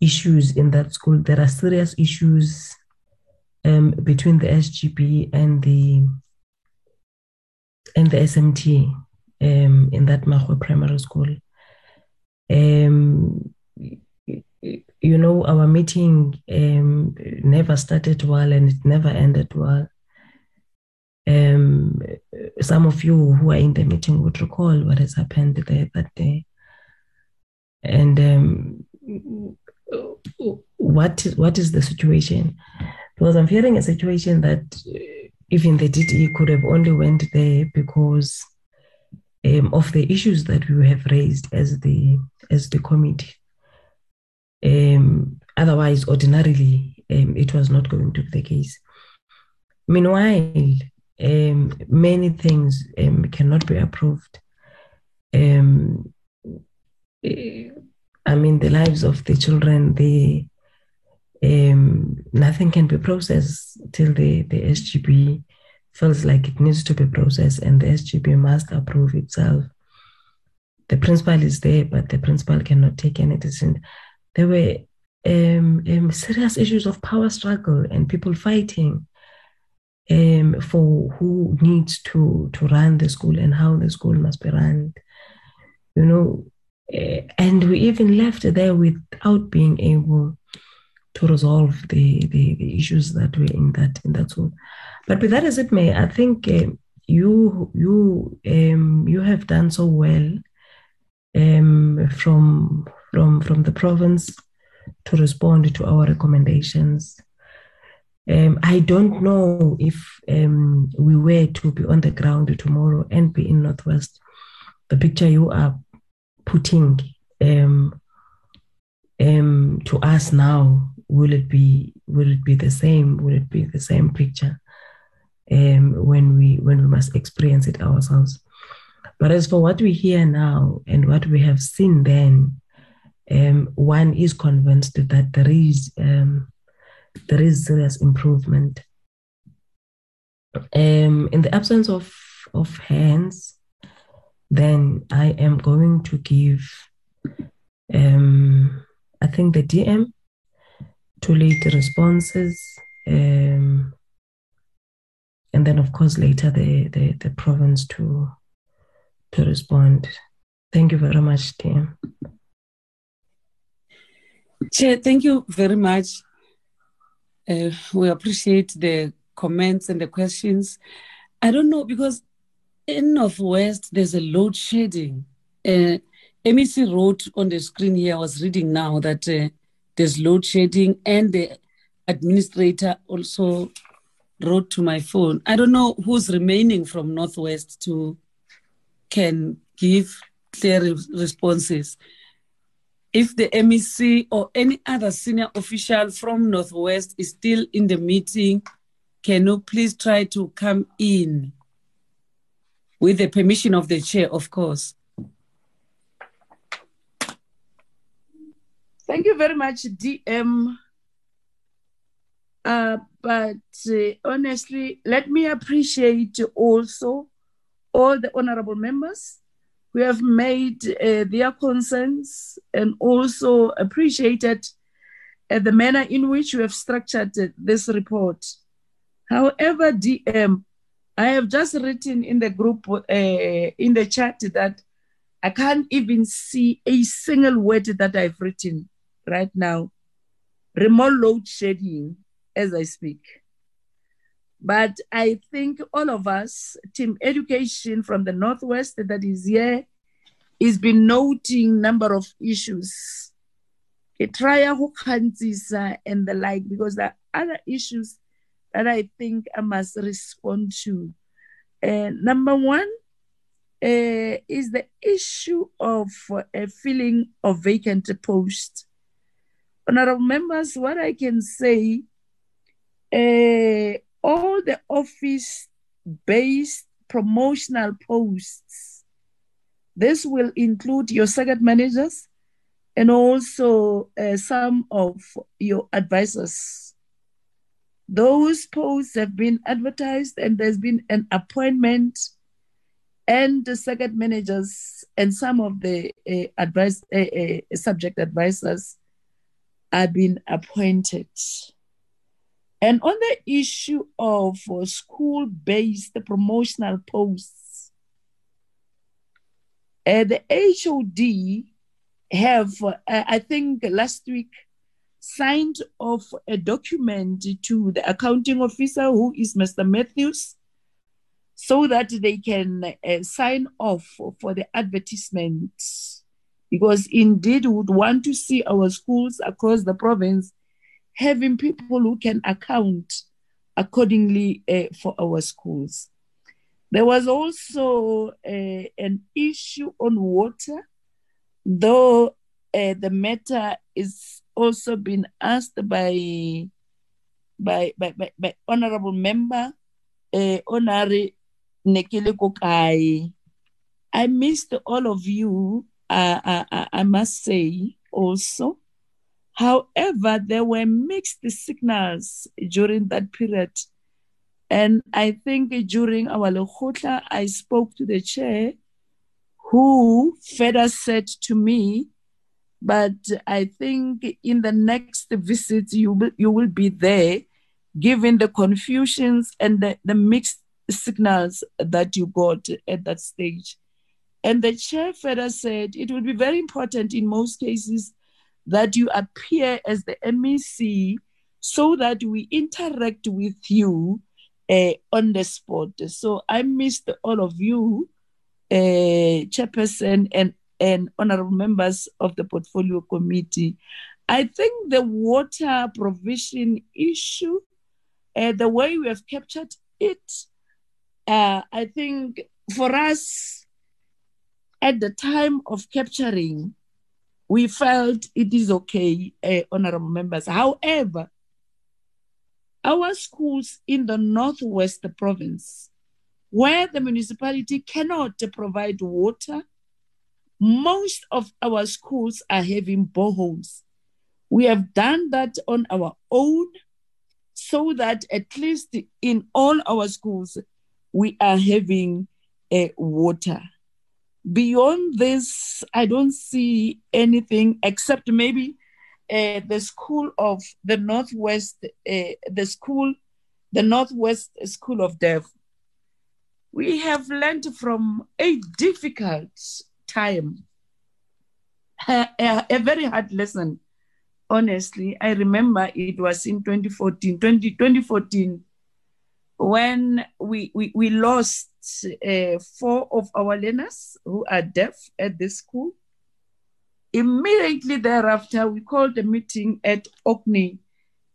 issues in that school. There are serious issues um, between the SGB and the and the SMT um, in that Mahwe Primary School. Um, you know, our meeting um, never started well and it never ended well. Um, some of you who are in the meeting would recall what has happened there that day. And um, what what is the situation? Because I'm fearing a situation that uh, even the DBE could have only went there because um, of the issues that we have raised as the as the committee. Um, otherwise, ordinarily, um, it was not going to be the case. Meanwhile, um, many things um, cannot be approved. Um, I mean, the lives of the children, the um, nothing can be processed till the, the SGB feels like it needs to be processed and the SGB must approve itself. The principal is there, but the principal cannot take any decision. There were um, um, serious issues of power struggle and people fighting um, for who needs to, to run the school and how the school must be run. You know, uh, and we even left there without being able to resolve the, the, the issues that were in that in that zone. But with that as it may, I think uh, you you um, you have done so well um, from from from the province to respond to our recommendations. Um, I don't know if um, we were to be on the ground tomorrow and be in Northwest. The picture you are putting um, um, to us now will it be will it be the same? Will it be the same picture um, when we when we must experience it ourselves? But as for what we hear now and what we have seen then, um, one is convinced that there is um, there is serious improvement. Um, in the absence of of hands, then I am going to give, um, I think the DM to lead the responses, um, and then of course later the, the the province to to respond. Thank you very much, DM. Chair, thank you very much. Uh, we appreciate the comments and the questions. I don't know because in Northwest there's a load shedding. Uh, MEC wrote on the screen here. I was reading now that uh, there's load shedding, and the administrator also wrote to my phone. I don't know who's remaining from Northwest to can give clear responses if the MEC or any other senior official from Northwest is still in the meeting, can you please try to come in with the permission of the chair, of course. Thank you very much, DM. Uh, but uh, honestly, let me appreciate also all the honorable members who have made uh, their concerns and also appreciated uh, the manner in which you have structured this report. However, DM, I have just written in the group, uh, in the chat, that I can't even see a single word that I've written right now. Remote load shedding as I speak. But I think all of us, team education from the Northwest that is here, is been noting number of issues. A trial and the like, because there are other issues that I think I must respond to. Uh, number one uh, is the issue of a filling of vacant posts. Honorable members, what I can say, uh, all the office based promotional posts. This will include your circuit managers and also uh, some of your advisors. Those posts have been advertised and there's been an appointment and the circuit managers and some of the uh, advice, subject advisors have been appointed. And on the issue of school based promotional posts, uh, the HOD have, uh, I think last week, signed off a document to the accounting officer, who is Mr. Matthews, so that they can uh, sign off for the advertisements. Because indeed, we would want to see our schools across the province having people who can account accordingly uh, for our schools. There was also uh, an issue on water, though uh, the matter is also been asked by by by, by, by honorable member uh, Honorary Nekile Kokai. I missed all of you, I, uh, I must say also. However, there were mixed signals during that period. And I think during our Lekgotla, I spoke to the chair, who further said to me, but I think in the next visit, you will, you will be there, given the confusions and the, the mixed signals that you got at that stage. And the chair further said it would be very important in most cases that you appear as the MEC so that we interact with you uh, on the spot. So I missed all of you, uh, Chairperson and, and honorable members of the Portfolio Committee. I think the water provision issue, uh, the way we have captured it, I think for us, at the time of capturing, we felt it is okay, uh, honorable members. However, our schools in the Northwest province, where the municipality cannot provide water, most of our schools are having boreholes. We have done that on our own so that at least in all our schools, we are having uh, water. Beyond this, I don't see anything except maybe uh, the school of the Northwest, uh, the school, the Northwest School of Deaf. We have learned from a difficult time, a, a, a very hard lesson. Honestly, I remember it was in 2014, 20, 2014 when we, we, we lost uh, four of our learners who are deaf at the school. Immediately thereafter, we called a meeting at Orkney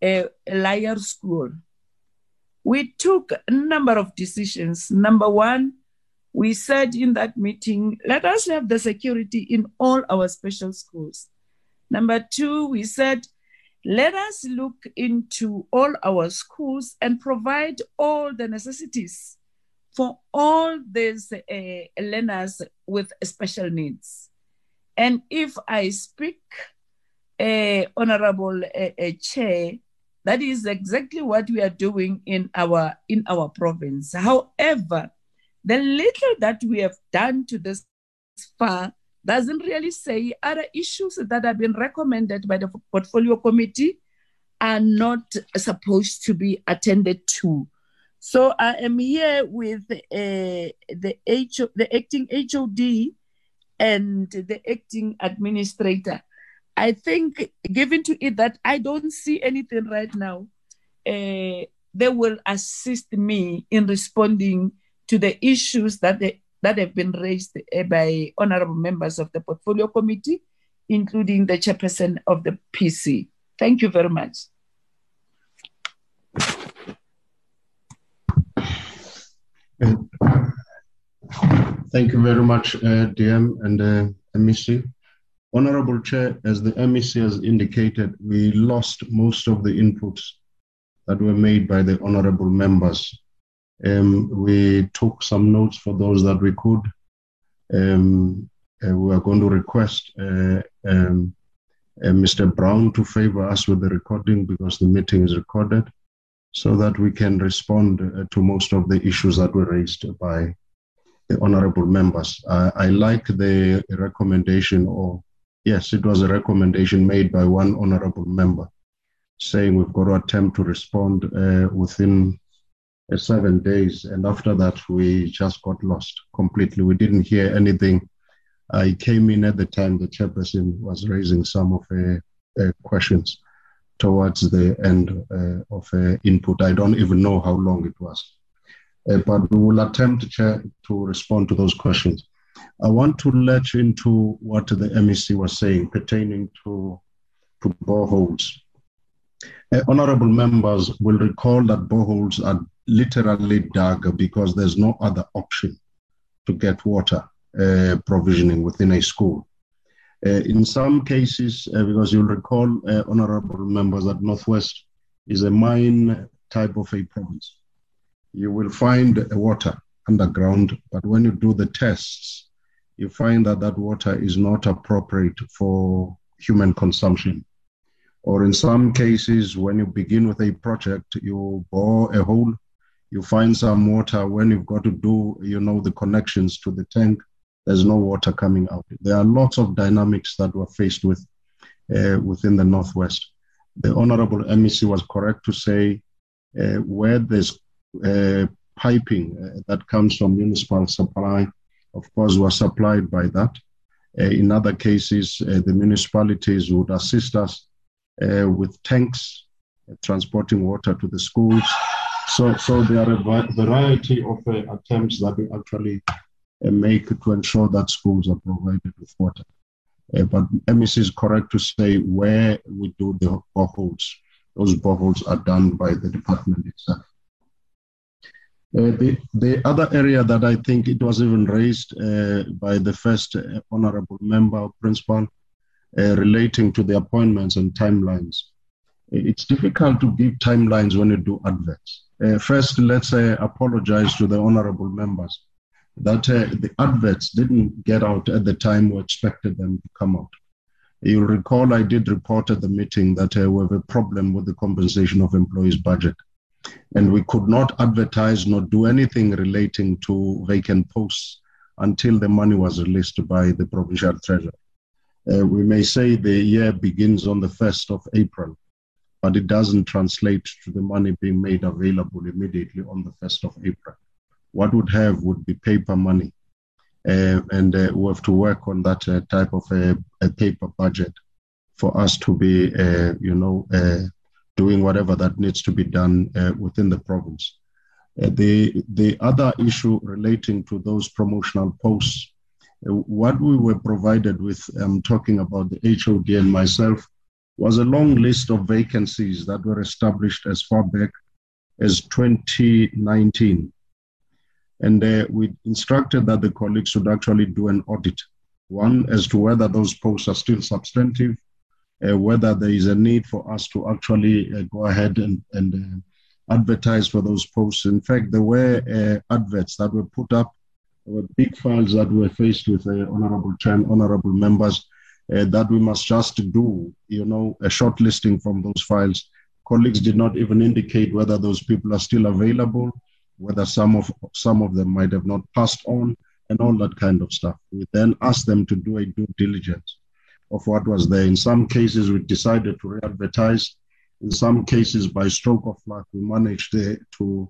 uh, Lyre School. We took a number of decisions. Number one, we said in that meeting, let us have the security in all our special schools. Number two, we said, let us look into all our schools and provide all the necessities for all these uh, learners with special needs. And if I speak, uh, Honorable uh, Chair, that is exactly what we are doing in our in our province. However, the little that we have done to this far doesn't really say other issues that have been recommended by the portfolio committee are not supposed to be attended to. So I am here with uh, the H- the acting HOD and the acting administrator. I think, given to it that I don't see anything right now, uh, they will assist me in responding to the issues that they, that have been raised uh, by honorable members of the portfolio committee, including the chairperson of the PC. Thank you very much. Thank you very much, uh, DM and uh, MEC. Honorable Chair, as the MEC has indicated, we lost most of the inputs that were made by the honorable members. Um, we took some notes for those that we could. Um, uh, we are going to request uh, um, uh, Mr. Brown to favor us with the recording because the meeting is recorded so that we can respond uh, to most of the issues that were raised by honorable members. Uh, I like the recommendation, or yes, it was a recommendation made by one honorable member saying we've got to attempt to respond uh, within uh, seven days. And after that, we just got lost completely. We didn't hear anything. I came in at the time the chairperson was raising some of the questions towards the end uh, of input. I don't even know how long it was. Uh, but we will attempt Chair, to respond to those questions. I want to latch into what the MEC was saying pertaining to, to boreholes. Uh, honorable members will recall that boreholes are literally dug because there's no other option to get water uh, provisioning within a school. Uh, in some cases, uh, because you'll recall, uh, honorable members, that Northwest is a mine type of a province you will find water underground, but when you do the tests, you find that that water is not appropriate for human consumption. Or in some cases, when you begin with a project, you bore a hole, you find some water. When you've got to do, you know, the connections to the tank, there's no water coming out. There are lots of dynamics that we're faced with uh, within the Northwest. The Honorable MEC was correct to say uh, where there's piping uh, that comes from municipal supply, of course, was supplied by that. Uh, in other cases, the municipalities would assist us with tanks transporting water to the schools. So, so there are a variety of attempts that we actually make to ensure that schools are provided with water. Uh, but MEC is correct to say where we do the boreholes those boreholes are done by the department itself. Uh, the, the other area that I think it was even raised uh, by the first uh, honorable member principal uh, relating to the appointments and timelines. It's difficult to give timelines when you do adverts. Uh, first, let's apologize to the honorable members that the adverts didn't get out at the time we expected them to come out. You'll recall I did report at the meeting that we have a problem with the compensation of employees' budget. And we could not advertise nor do anything relating to vacant posts until the money was released by the provincial treasurer. Uh, we may say the year begins on the 1st of April, but it doesn't translate to the money being made available immediately on the 1st of April what would have would be paper money. Uh, and uh, we have to work on that uh, type of a, a, paper budget for us to be, uh, you know, uh, doing whatever that needs to be done uh, within the province. the the other issue relating to those promotional posts, what we were provided with, I'm talking about the HOD and myself, was a long list of vacancies that were established as far back as 2019 and uh, we instructed that the colleagues should actually do an audit. One, as to whether those posts are still substantive, uh, whether there is a need for us to actually uh, go ahead and, and uh, advertise for those posts. In fact, there were uh, adverts that were put up, there were big files that were faced with uh, honorable chair, honorable members, that we must just do, you know, a short listing from those files. Colleagues did not even indicate whether those people are still available whether some of some of them might have not passed on and all that kind of stuff. We then asked them to do a due diligence of what was there. In some cases, we decided to re-advertise. In some cases, by stroke of luck, we managed to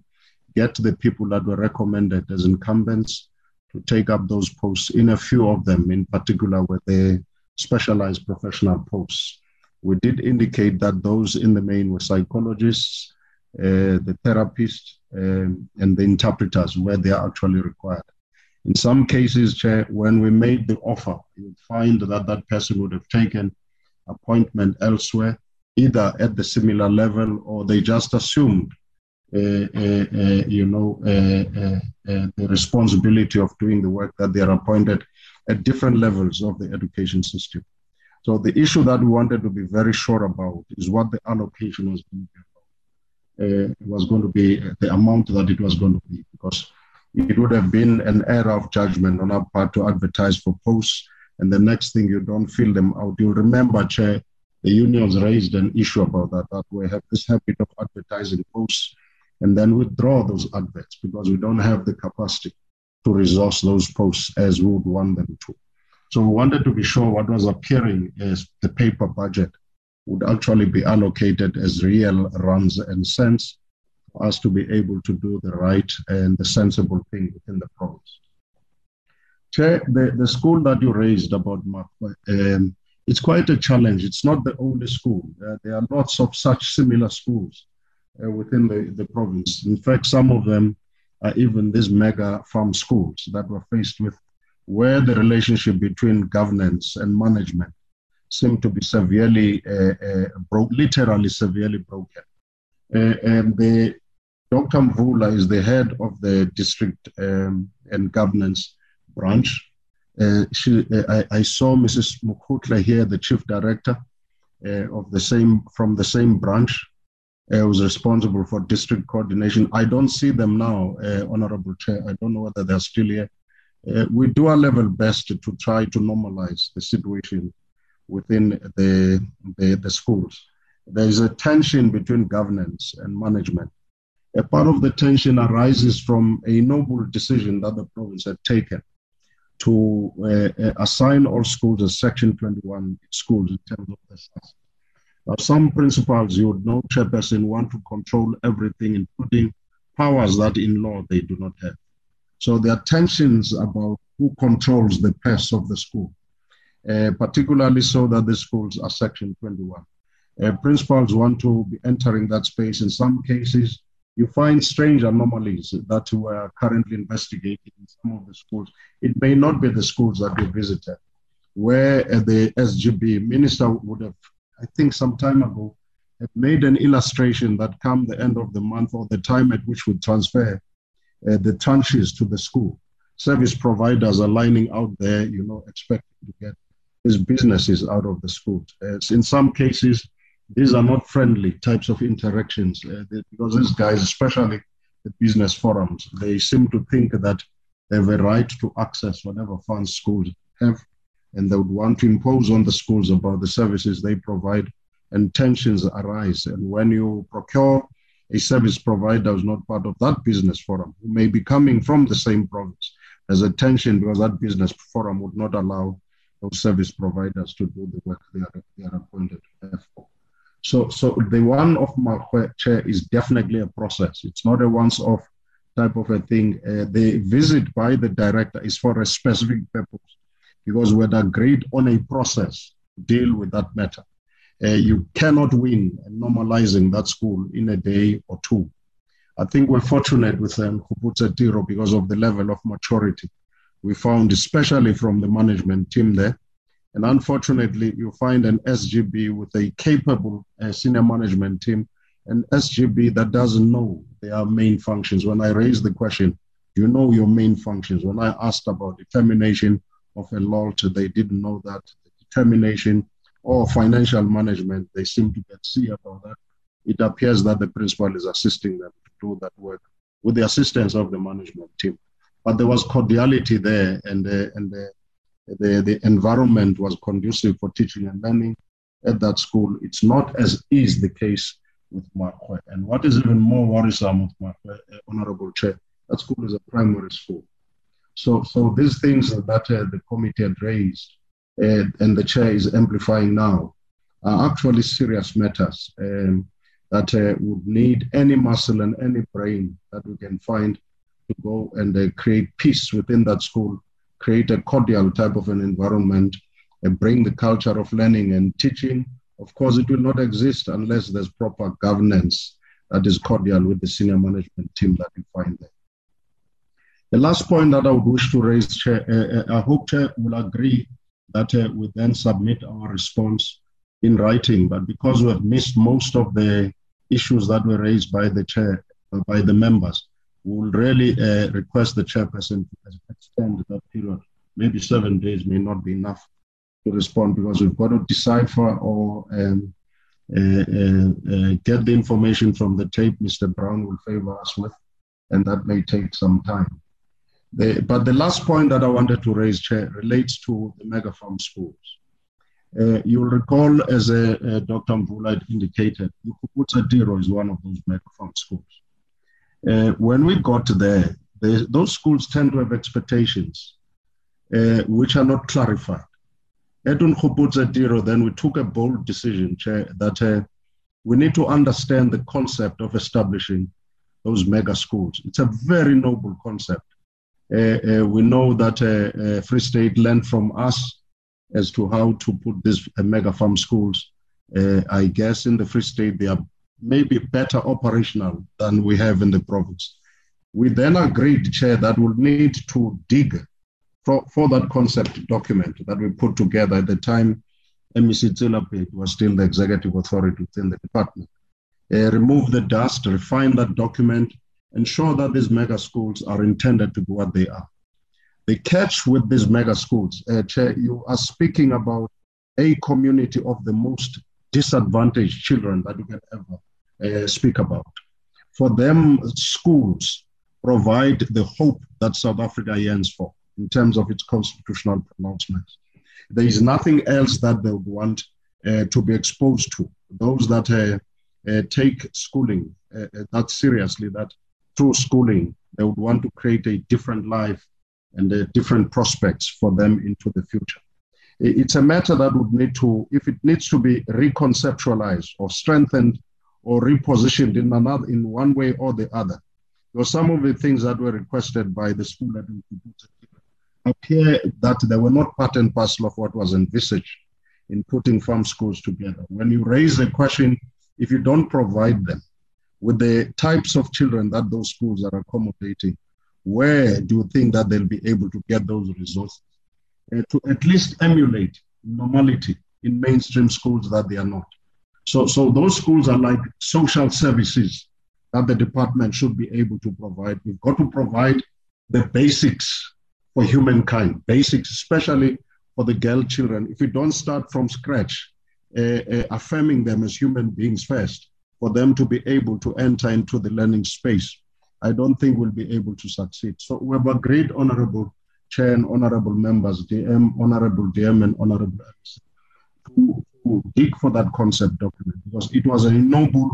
get the people that were recommended as incumbents to take up those posts. In a few of them, in particular, were the specialized professional posts. We did indicate that those in the main were psychologists, uh, the therapists, um, and the interpreters where they are actually required. In some cases, Chair, when we made the offer, you find that that person would have taken appointment elsewhere, either at the similar level or they just assumed, uh, uh, uh, you know, uh, uh, uh, the responsibility of doing the work that they are appointed at different levels of the education system. So the issue that we wanted to be very sure about is what the allocation was going to be was going to be the amount that it was going to be, because it would have been an error of judgment on our part to advertise for posts, and the next thing you don't fill them out. You'll remember, Chair, the unions raised an issue about that, that we have this habit of advertising posts and then withdraw those adverts because we don't have the capacity to resource those posts as we would want them to. So we wanted to be sure what was appearing as the paper budget would actually be allocated as real runs and cents us to be able to do the right and the sensible thing within the province. Chair, the, the school that you raised about um, it's quite a challenge. It's not the only school. Uh, there are lots of such similar schools uh, within the, the province. In fact, some of them are even these mega farm schools that were faced with where the relationship between governance and management seem to be severely, uh, uh, broke, literally severely broken. Uh, and the Dr. Mvula is the head of the district um, and governance branch. Uh, she, uh, I, I, saw Mrs. Mukutla here, the chief director uh, of the same from the same branch, uh, was responsible for district coordination. I don't see them now, Honorable Chair. I don't know whether they're still here. we do our level best to, to try to normalize the situation within the, the, the schools. There is a tension between governance and management. A part of the tension arises from a noble decision that the province had taken to uh, assign all schools as Section 21 schools in terms of the size. Now, some principals, you would know, chairperson, want to control everything, including powers that in law they do not have. So there are tensions about who controls the purse of the school. Uh, particularly so that the schools are Section 21. Uh, principals want to be entering that space. In some cases, you find strange anomalies that we are currently investigating in some of the schools. It may not be the schools that we visited, where uh, the SGB minister would have, I think, some time ago, have made an illustration that come the end of the month or the time at which we transfer uh, the tranches to the school, service providers are lining out there, you know, expecting to get these businesses out of the schools. Uh, in some cases, these are not friendly types of interactions uh, because these guys, especially the business forums, they seem to think that they have a right to access whatever funds schools have, and they would want to impose on the schools about the services they provide, and tensions arise. And when you procure a service provider who's not part of that business forum, who may be coming from the same province, there's a tension because that business forum would not allow those service providers to do the work they are, they are appointed for. So, so the one of my chair is definitely a process. It's not a once-off type of a thing. Uh, the visit by the director is for a specific purpose because we had agreed on a process to deal with that matter. Uh, you cannot win normalizing that school in a day or two. I think we're fortunate with um, Tiro because of the level of maturity we found, especially from the management team there, and unfortunately, you find an SGB with a capable uh, senior management team, an SGB that doesn't know their main functions. When I raised the question, do you know your main functions? When I asked about determination of a lot, they didn't know that. Determination or financial management, they seem to get C about that. It appears that the principal is assisting them to do that work with the assistance of the management team. But there was cordiality there, and uh, and uh, the, the environment was conducive for teaching and learning at that school. It's not as is the case with Markwe. And what is even more worrisome with Markwe, uh, Honorable Chair, that school is a primary school. So, so these things that uh, the committee had raised uh, and the chair is amplifying now are actually serious matters um, that uh, would need any muscle and any brain that we can find to go and uh, create peace within that school create a cordial type of an environment and bring the culture of learning and teaching. Of course, it will not exist unless there's proper governance that is cordial with the senior management team that you find there. The last point that I would wish to raise, Chair, uh, uh I hope Chair will agree that uh, we then submit our response in writing. But because we have missed most of the issues that were raised by the Chair, uh, by the members, we will really uh, request the chairperson to extend that period. Maybe seven days may not be enough to respond because we've got to decipher or um, uh, uh, uh, get the information from the tape Mr. Brown will favor us with, and that may take some time. The, but the last point that I wanted to raise, Chair, relates to the mega farm schools. Uh, you'll recall, as uh, Dr. Mvula indicated, Ukuputsa Diro is one of those mega farm schools. Uh, when we got there, those schools tend to have expectations uh, which are not clarified. Unkhuputsa Diro, then we took a bold decision Chair, that uh, we need to understand the concept of establishing those mega schools. It's a very noble concept. Uh, uh, we know that uh, Free State learned from us as to how to put these mega farm schools. I guess in the Free State, they are maybe better operational than we have in the province. We then agreed, Chair, that we'll need to dig for, for that concept document that we put together at the time MEC Tsilapet was still the executive authority within the department. Uh, remove the dust, refine that document, ensure that these mega schools are intended to be what they are. The catch with these mega schools, uh, Chair, you are speaking about a community of the most disadvantaged children that you can ever uh, speak about. For them, schools provide the hope that South Africa yearns for in terms of its constitutional pronouncements. There is nothing else that they would want uh, to be exposed to. Those that uh, uh take schooling uh, uh, that seriously, that through schooling, they would want to create a different life and different prospects for them into the future it's a matter that would need to, if it needs to be reconceptualized or strengthened or repositioned in another, in one way or the other. Because some of the things that were requested by the school appear that they were not part and parcel of what was envisaged in putting farm schools together. When you raise the question, if you don't provide them with the types of children that those schools are accommodating, where do you think that they'll be able to get those resources? Uh, to at least emulate normality in mainstream schools that they are not. So, so those schools are like social services that the department should be able to provide. We've got to provide the basics for humankind, basics, especially for the girl children. If we don't start from scratch, uh, uh, affirming them as human beings first, for them to be able to enter into the learning space, I don't think we'll be able to succeed. So we have a great honorable chair and honorable members, DM, honorable DM, and honorable to, to dig for that concept document because it was a noble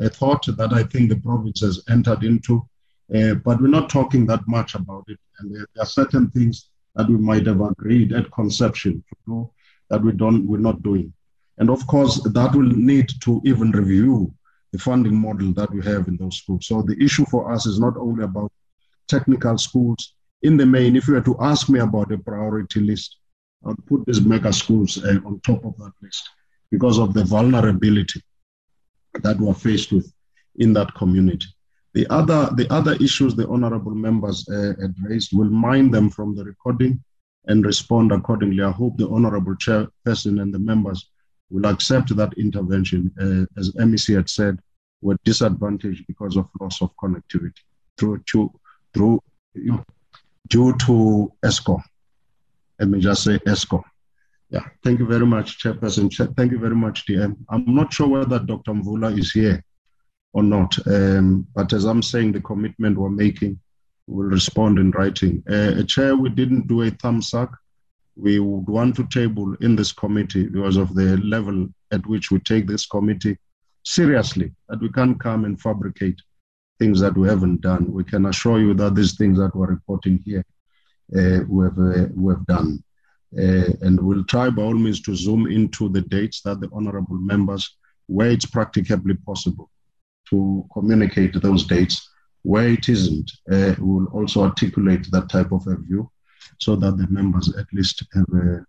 uh, thought that I think the province has entered into. Uh, but we're not talking that much about it. And there, there, are certain things that we might have agreed at conception to do that we don't, we're not doing. And of course, that will need to even review the funding model that we have in those schools. So the issue for us is not only about technical schools. In the main, if you were to ask me about a priority list, I would put these mega schools uh, on top of that list because of the vulnerability that we're faced with in that community. The other, the other issues the honorable members uh, raised, will mind them from the recording and respond accordingly. I hope the honorable chairperson and the members will accept that intervention. Uh, as MEC had said, were disadvantaged because of loss of connectivity through, through you know, due to Eskom. Let me just say Eskom. Yeah, thank you very much, Chairperson. Thank you very much, DM. I'm not sure whether Dr. Mvula is here or not. Um, but as I'm saying, the commitment we're making will respond in writing. Uh, Chair, we didn't do a thumbs up. We would want to table in this committee because of the level at which we take this committee seriously, that we can't come and fabricate things that we haven't done. We can assure you that these things that we're reporting here, uh, we, have, uh, we have done. Uh, and we'll try by all means to zoom into the dates that the honorable members, where it's practicably possible, to communicate those dates. Where it isn't, uh, we'll also articulate that type of a view so that the members at least have, a,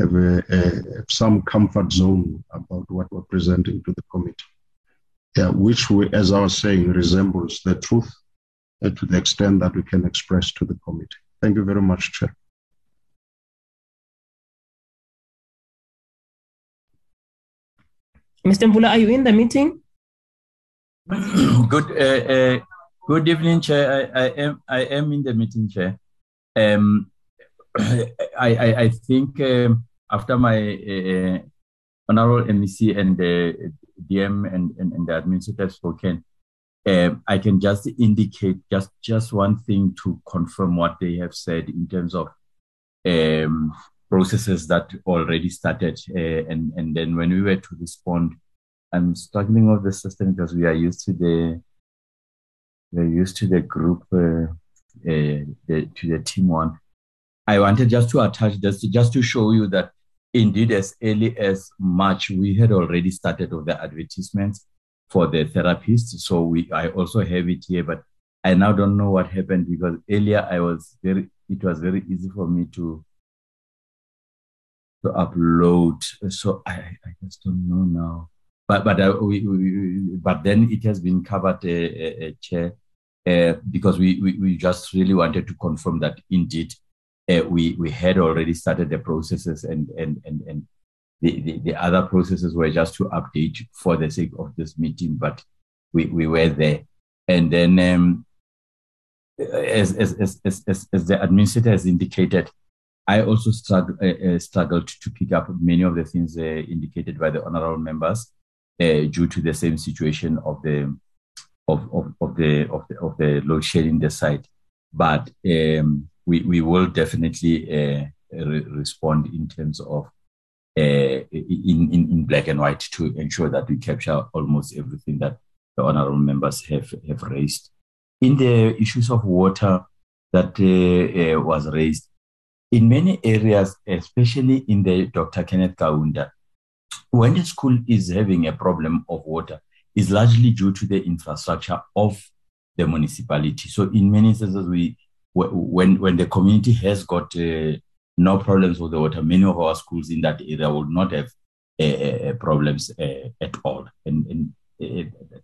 have, a, a, some comfort zone about what we're presenting to the committee. Yeah, which, we, as I was saying, resembles the truth uh, to the extent that we can express to the committee. Thank you very much, Chair. Mr. Mvula, are you in the meeting? good uh, uh, good evening, Chair. I, I, am I am in the meeting, Chair. Um, I, I, I think um, after my uh, honorable MEC and the DM and, and, and the administrator have spoken, um, I can just indicate just just one thing to confirm what they have said in terms of um, processes that already started, uh, and and then when we were to respond I'm struggling with the system because we are used to the we're used to the group uh, uh, the, to the team one. I wanted just to attach this just to show you that indeed as early as March we had already started with the advertisements for the therapists. So we I also have it here, but I now don't know what happened because earlier I was very it was very easy for me to to upload. So I, I just don't know now but but uh, we, we, but then it has been covered, uh, uh, uh chair, uh, because we, we we just really wanted to confirm that indeed uh, we we had already started the processes and and and and the, the, the other processes were just to update for the sake of this meeting, but we, we were there. And then um, as, as, as, as, as the administrator has indicated, I also strugg- uh, struggled to pick up many of the things uh, indicated by the honorable members uh, due to the same situation of the of, of, of the of the of the load shedding the site. But um, we we will definitely uh, re- respond in terms of uh, in, in in black and white to ensure that we capture almost everything that the honourable members have have raised. In the issues of water that uh, uh, was raised, in many areas, especially in the Dr. Kenneth Kaunda, when the school is having a problem of water, is largely due to the infrastructure of the municipality. So in many instances, we when when the community has got uh, no problems with the water, many of our schools in that area will not have uh, uh, problems uh, at all. And, and uh,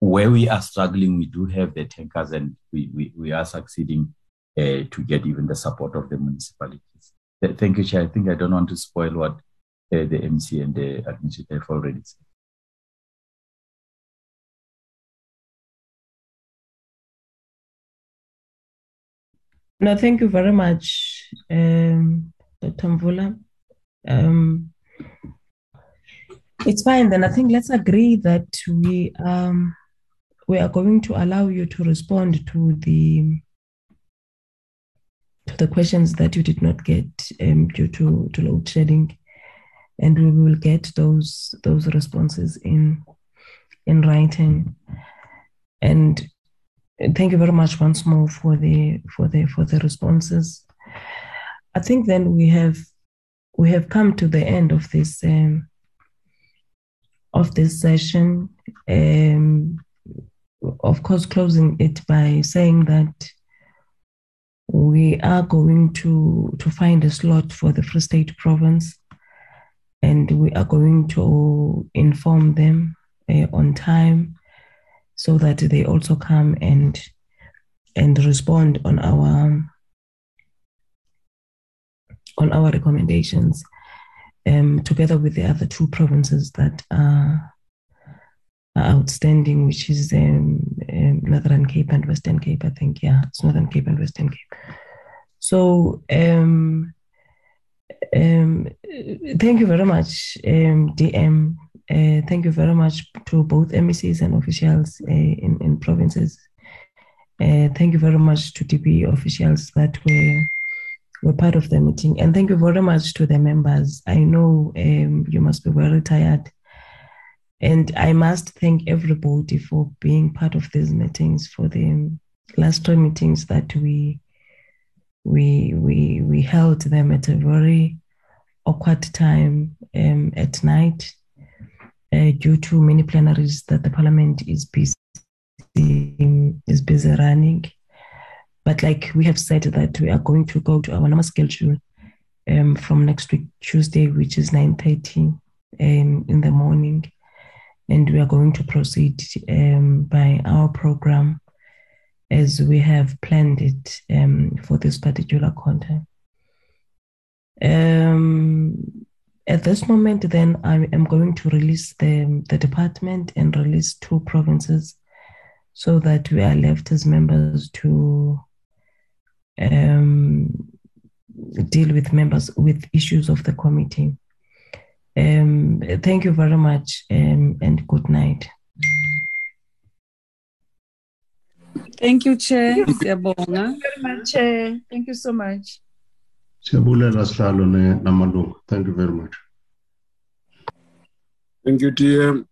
where we are struggling, we do have the tankers, and we we, we are succeeding uh, to get even the support of the municipalities. Thank you, Chair. I think I don't want to spoil what uh, the MC and the administrator have already said. No, thank you very much, um, Dr. Mvula. Um, it's fine then. I think let's agree that we um, we are going to allow you to respond to the to the questions that you did not get um, due to, to load shedding, and we will get those those responses in in writing. And thank you very much once more for the for the for the responses. I think then we have we have come to the end of this um, of this session. Um, of course, closing it by saying that we are going to to find a slot for the Free State Province, and we are going to inform them uh, on time so that they also come and and respond on our on our recommendations um, together with the other two provinces that are, are outstanding, which is um, um, Northern Cape and Western Cape, I think. Yeah, it's Northern Cape and Western Cape. So, um, um, thank you very much, um, DM. Uh, thank you very much to both MECs and officials uh, in, in provinces. Uh, thank you very much to DP officials that were were part of the meeting. And thank you very much to the members. I know um, you must be very tired. And I must thank everybody for being part of these meetings, for the last two meetings that we we we we held them at a very awkward time um, at night due to many plenaries that the parliament is busy is busy running. But like we have said that we are going to go to our normal schedule um, from next week, Tuesday, which is 9.30 um, in the morning. And we are going to proceed um, by our program as we have planned it um, for this particular content. Um, at this moment, then I am going to release the, the department and release two provinces so that we are left as members to um, deal with members with issues of the committee. Um, thank you very much um, and good night. Thank you, Chair. Thank you very much, Chair. Thank you so much. Thank you very much. Thank you, DM.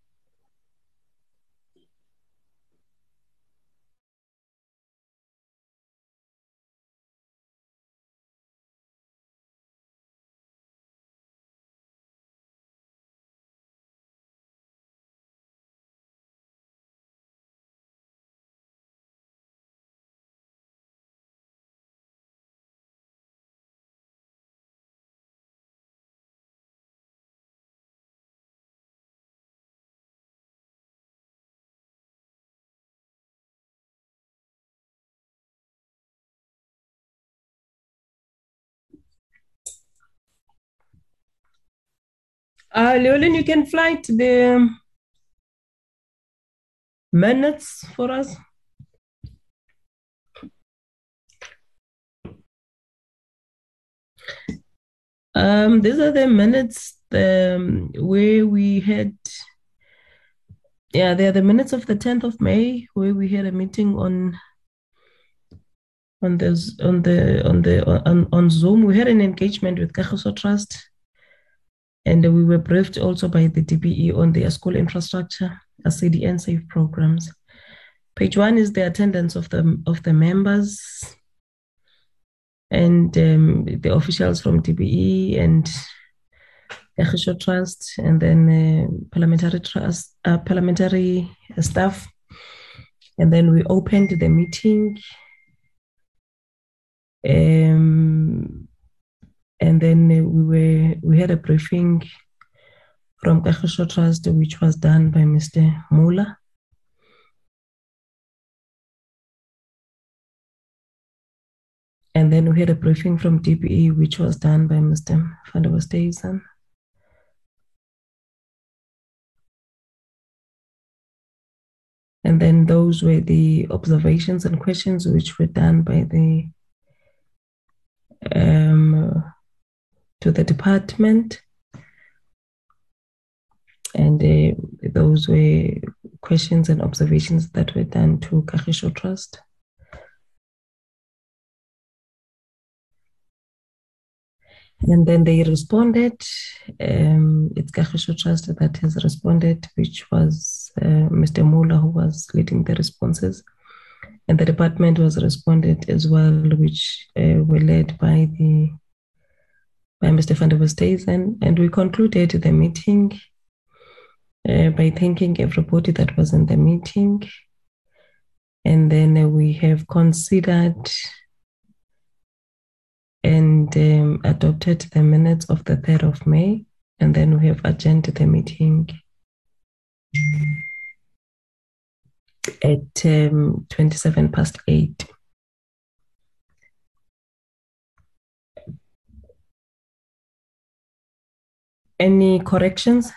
Uh, Llewellyn, you can fly to the minutes for us. Um, these are the minutes um, where we had, yeah, they are the minutes of the 10th of May where we had a meeting on on this on the on the on, on Zoom. We had an engagement with Kagiso Trust and we were briefed also by the DBE on their school infrastructure, CDN safe programs. Page one is the attendance of the of the members and um, the officials from DBE and Kagiso Trust, and then uh, parliamentary trust, uh, parliamentary staff. And then we opened the meeting. Um, and then uh, we were we had a briefing from Kagiso Trust, which was done by Mr. Mula. And then we had a briefing from DBE, which was done by Mr. Van der And then those were the observations and questions which were done by the um, to the department. And uh, those were questions and observations that were done to Kagiso Trust. And then they responded. Um, it's Kagiso Trust that has responded, which was uh, Mr. Mula who was leading the responses. And the department was responded as well, which uh, were led by the Mr. Van der Westhuizen. And we concluded the meeting uh, by thanking everybody that was in the meeting. And then uh, we have considered and um, adopted the minutes of the 3rd of May. And then we have adjourned the meeting at um, 27 past 8. Any corrections?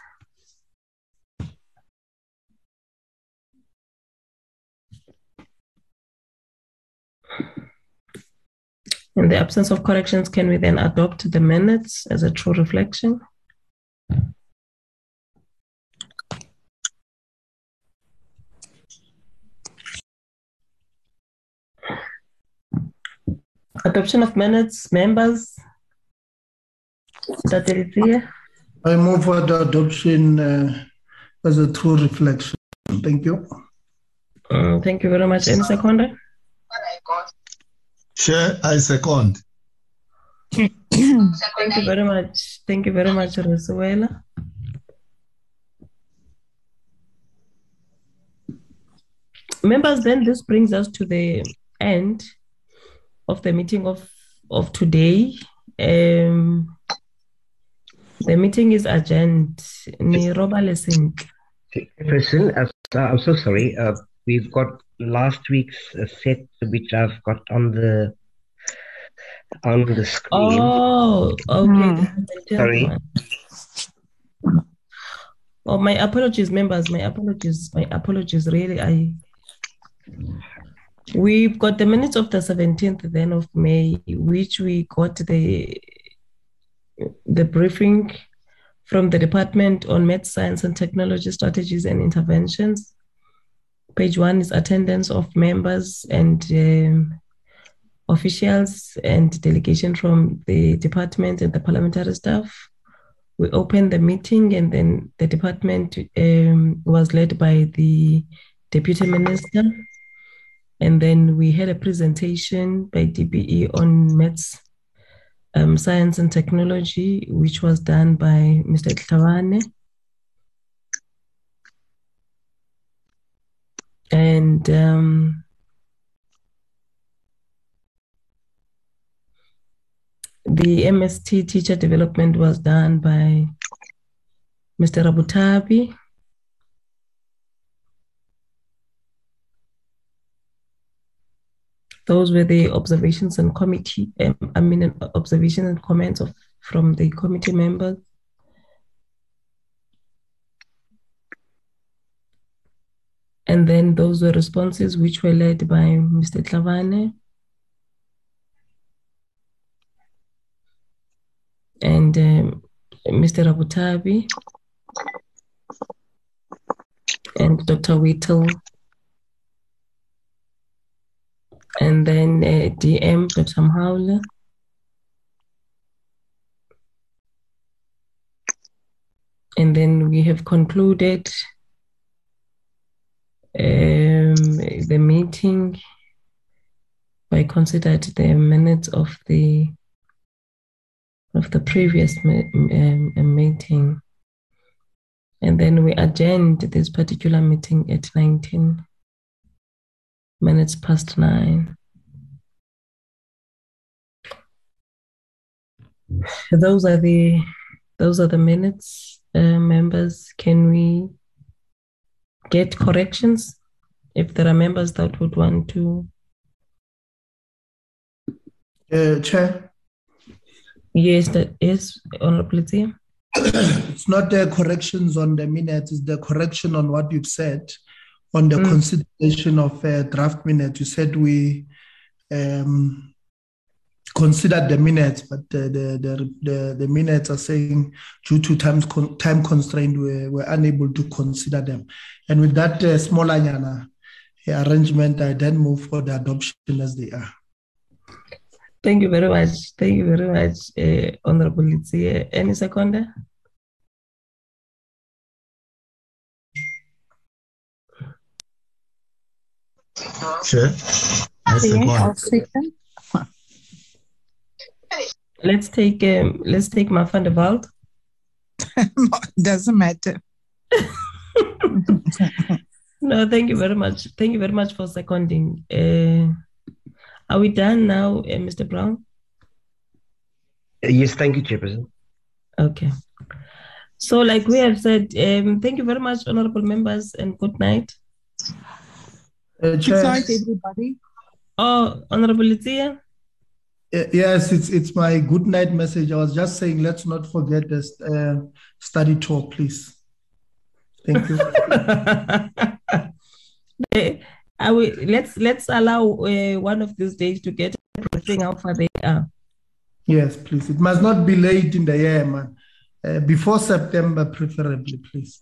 In the absence of corrections, can we then adopt the minutes as a true reflection? Adoption of minutes, members. Is. I move for the adoption uh, as a true reflection. Thank you. Uh, thank you very much. Any seconder? Chair, I second. Thank you very much. Thank you very much, Rasuela. Members, then this brings us to the end of the meeting of, of today. Um, the meeting is adjourned. Niroba Lesink. Person, I'm so sorry. Uh, we've got last week's uh, set, which I've got on the on the screen. Oh, okay. Sorry. Oh, my apologies, members. My apologies. My apologies. Really, I. We've got the minutes of the 17th then of May, which we got the the briefing from the Department on Math Science and Technology Strategies and Interventions. Page one is attendance of members and um, officials and delegation from the department and the parliamentary staff. We opened the meeting and then the department um, was led by the deputy minister. And then we had a presentation by DBE on maths, um, science and technology, which was done by Mr. Tlawane. And um, the MST teacher development was done by Mr. Rabutabi. Those were the observations and committee, um, I mean, observations and comments of from the committee members. And then those were responses which were led by Mr. Tlavane. And um, Mr. Abutabi and Dr. Whittle. And then uh, DM. Mhaule. And then we have concluded um, the meeting I considered the minutes of the of the previous um, meeting, and then we adjourned this particular meeting at 19 minutes past nine. Those are the those are the minutes, uh, members. Can we get corrections if there are members that would want to. Uh, Chair? Yes, that is, Honorable it's not the corrections on the minutes, it's the correction on what you've said on the consideration of uh, draft minutes. You said we um, considered the minutes, but the, the, the, the, minutes are saying due to time, con- time constraint, we were unable to consider them. And with that uh, small anyana, arrangement, I then move for the adoption as they are. Thank you very much. Thank you very much, uh, Honorable Litsie. Any second? Chair, I Yeah, second. Let's take um, let's take Mafan de Valt. Doesn't matter. No, thank you very much. Thank you very much for seconding. Uh, are we done now, uh, Mr. Brown? Yes, thank you, Chairperson. Okay. So, like we have said, um, thank you very much, honorable members, and good night. Uh, Good night, everybody. Oh, honorable Litsia? uh, yes, it's it's my good night message. I was just saying, let's not forget the uh, study tour, please. Thank you. Eh, I will, let's let's allow uh, one of these days to get everything how far they are. yes, please. It must not be late in the year, man. Uh, before September, preferably, please.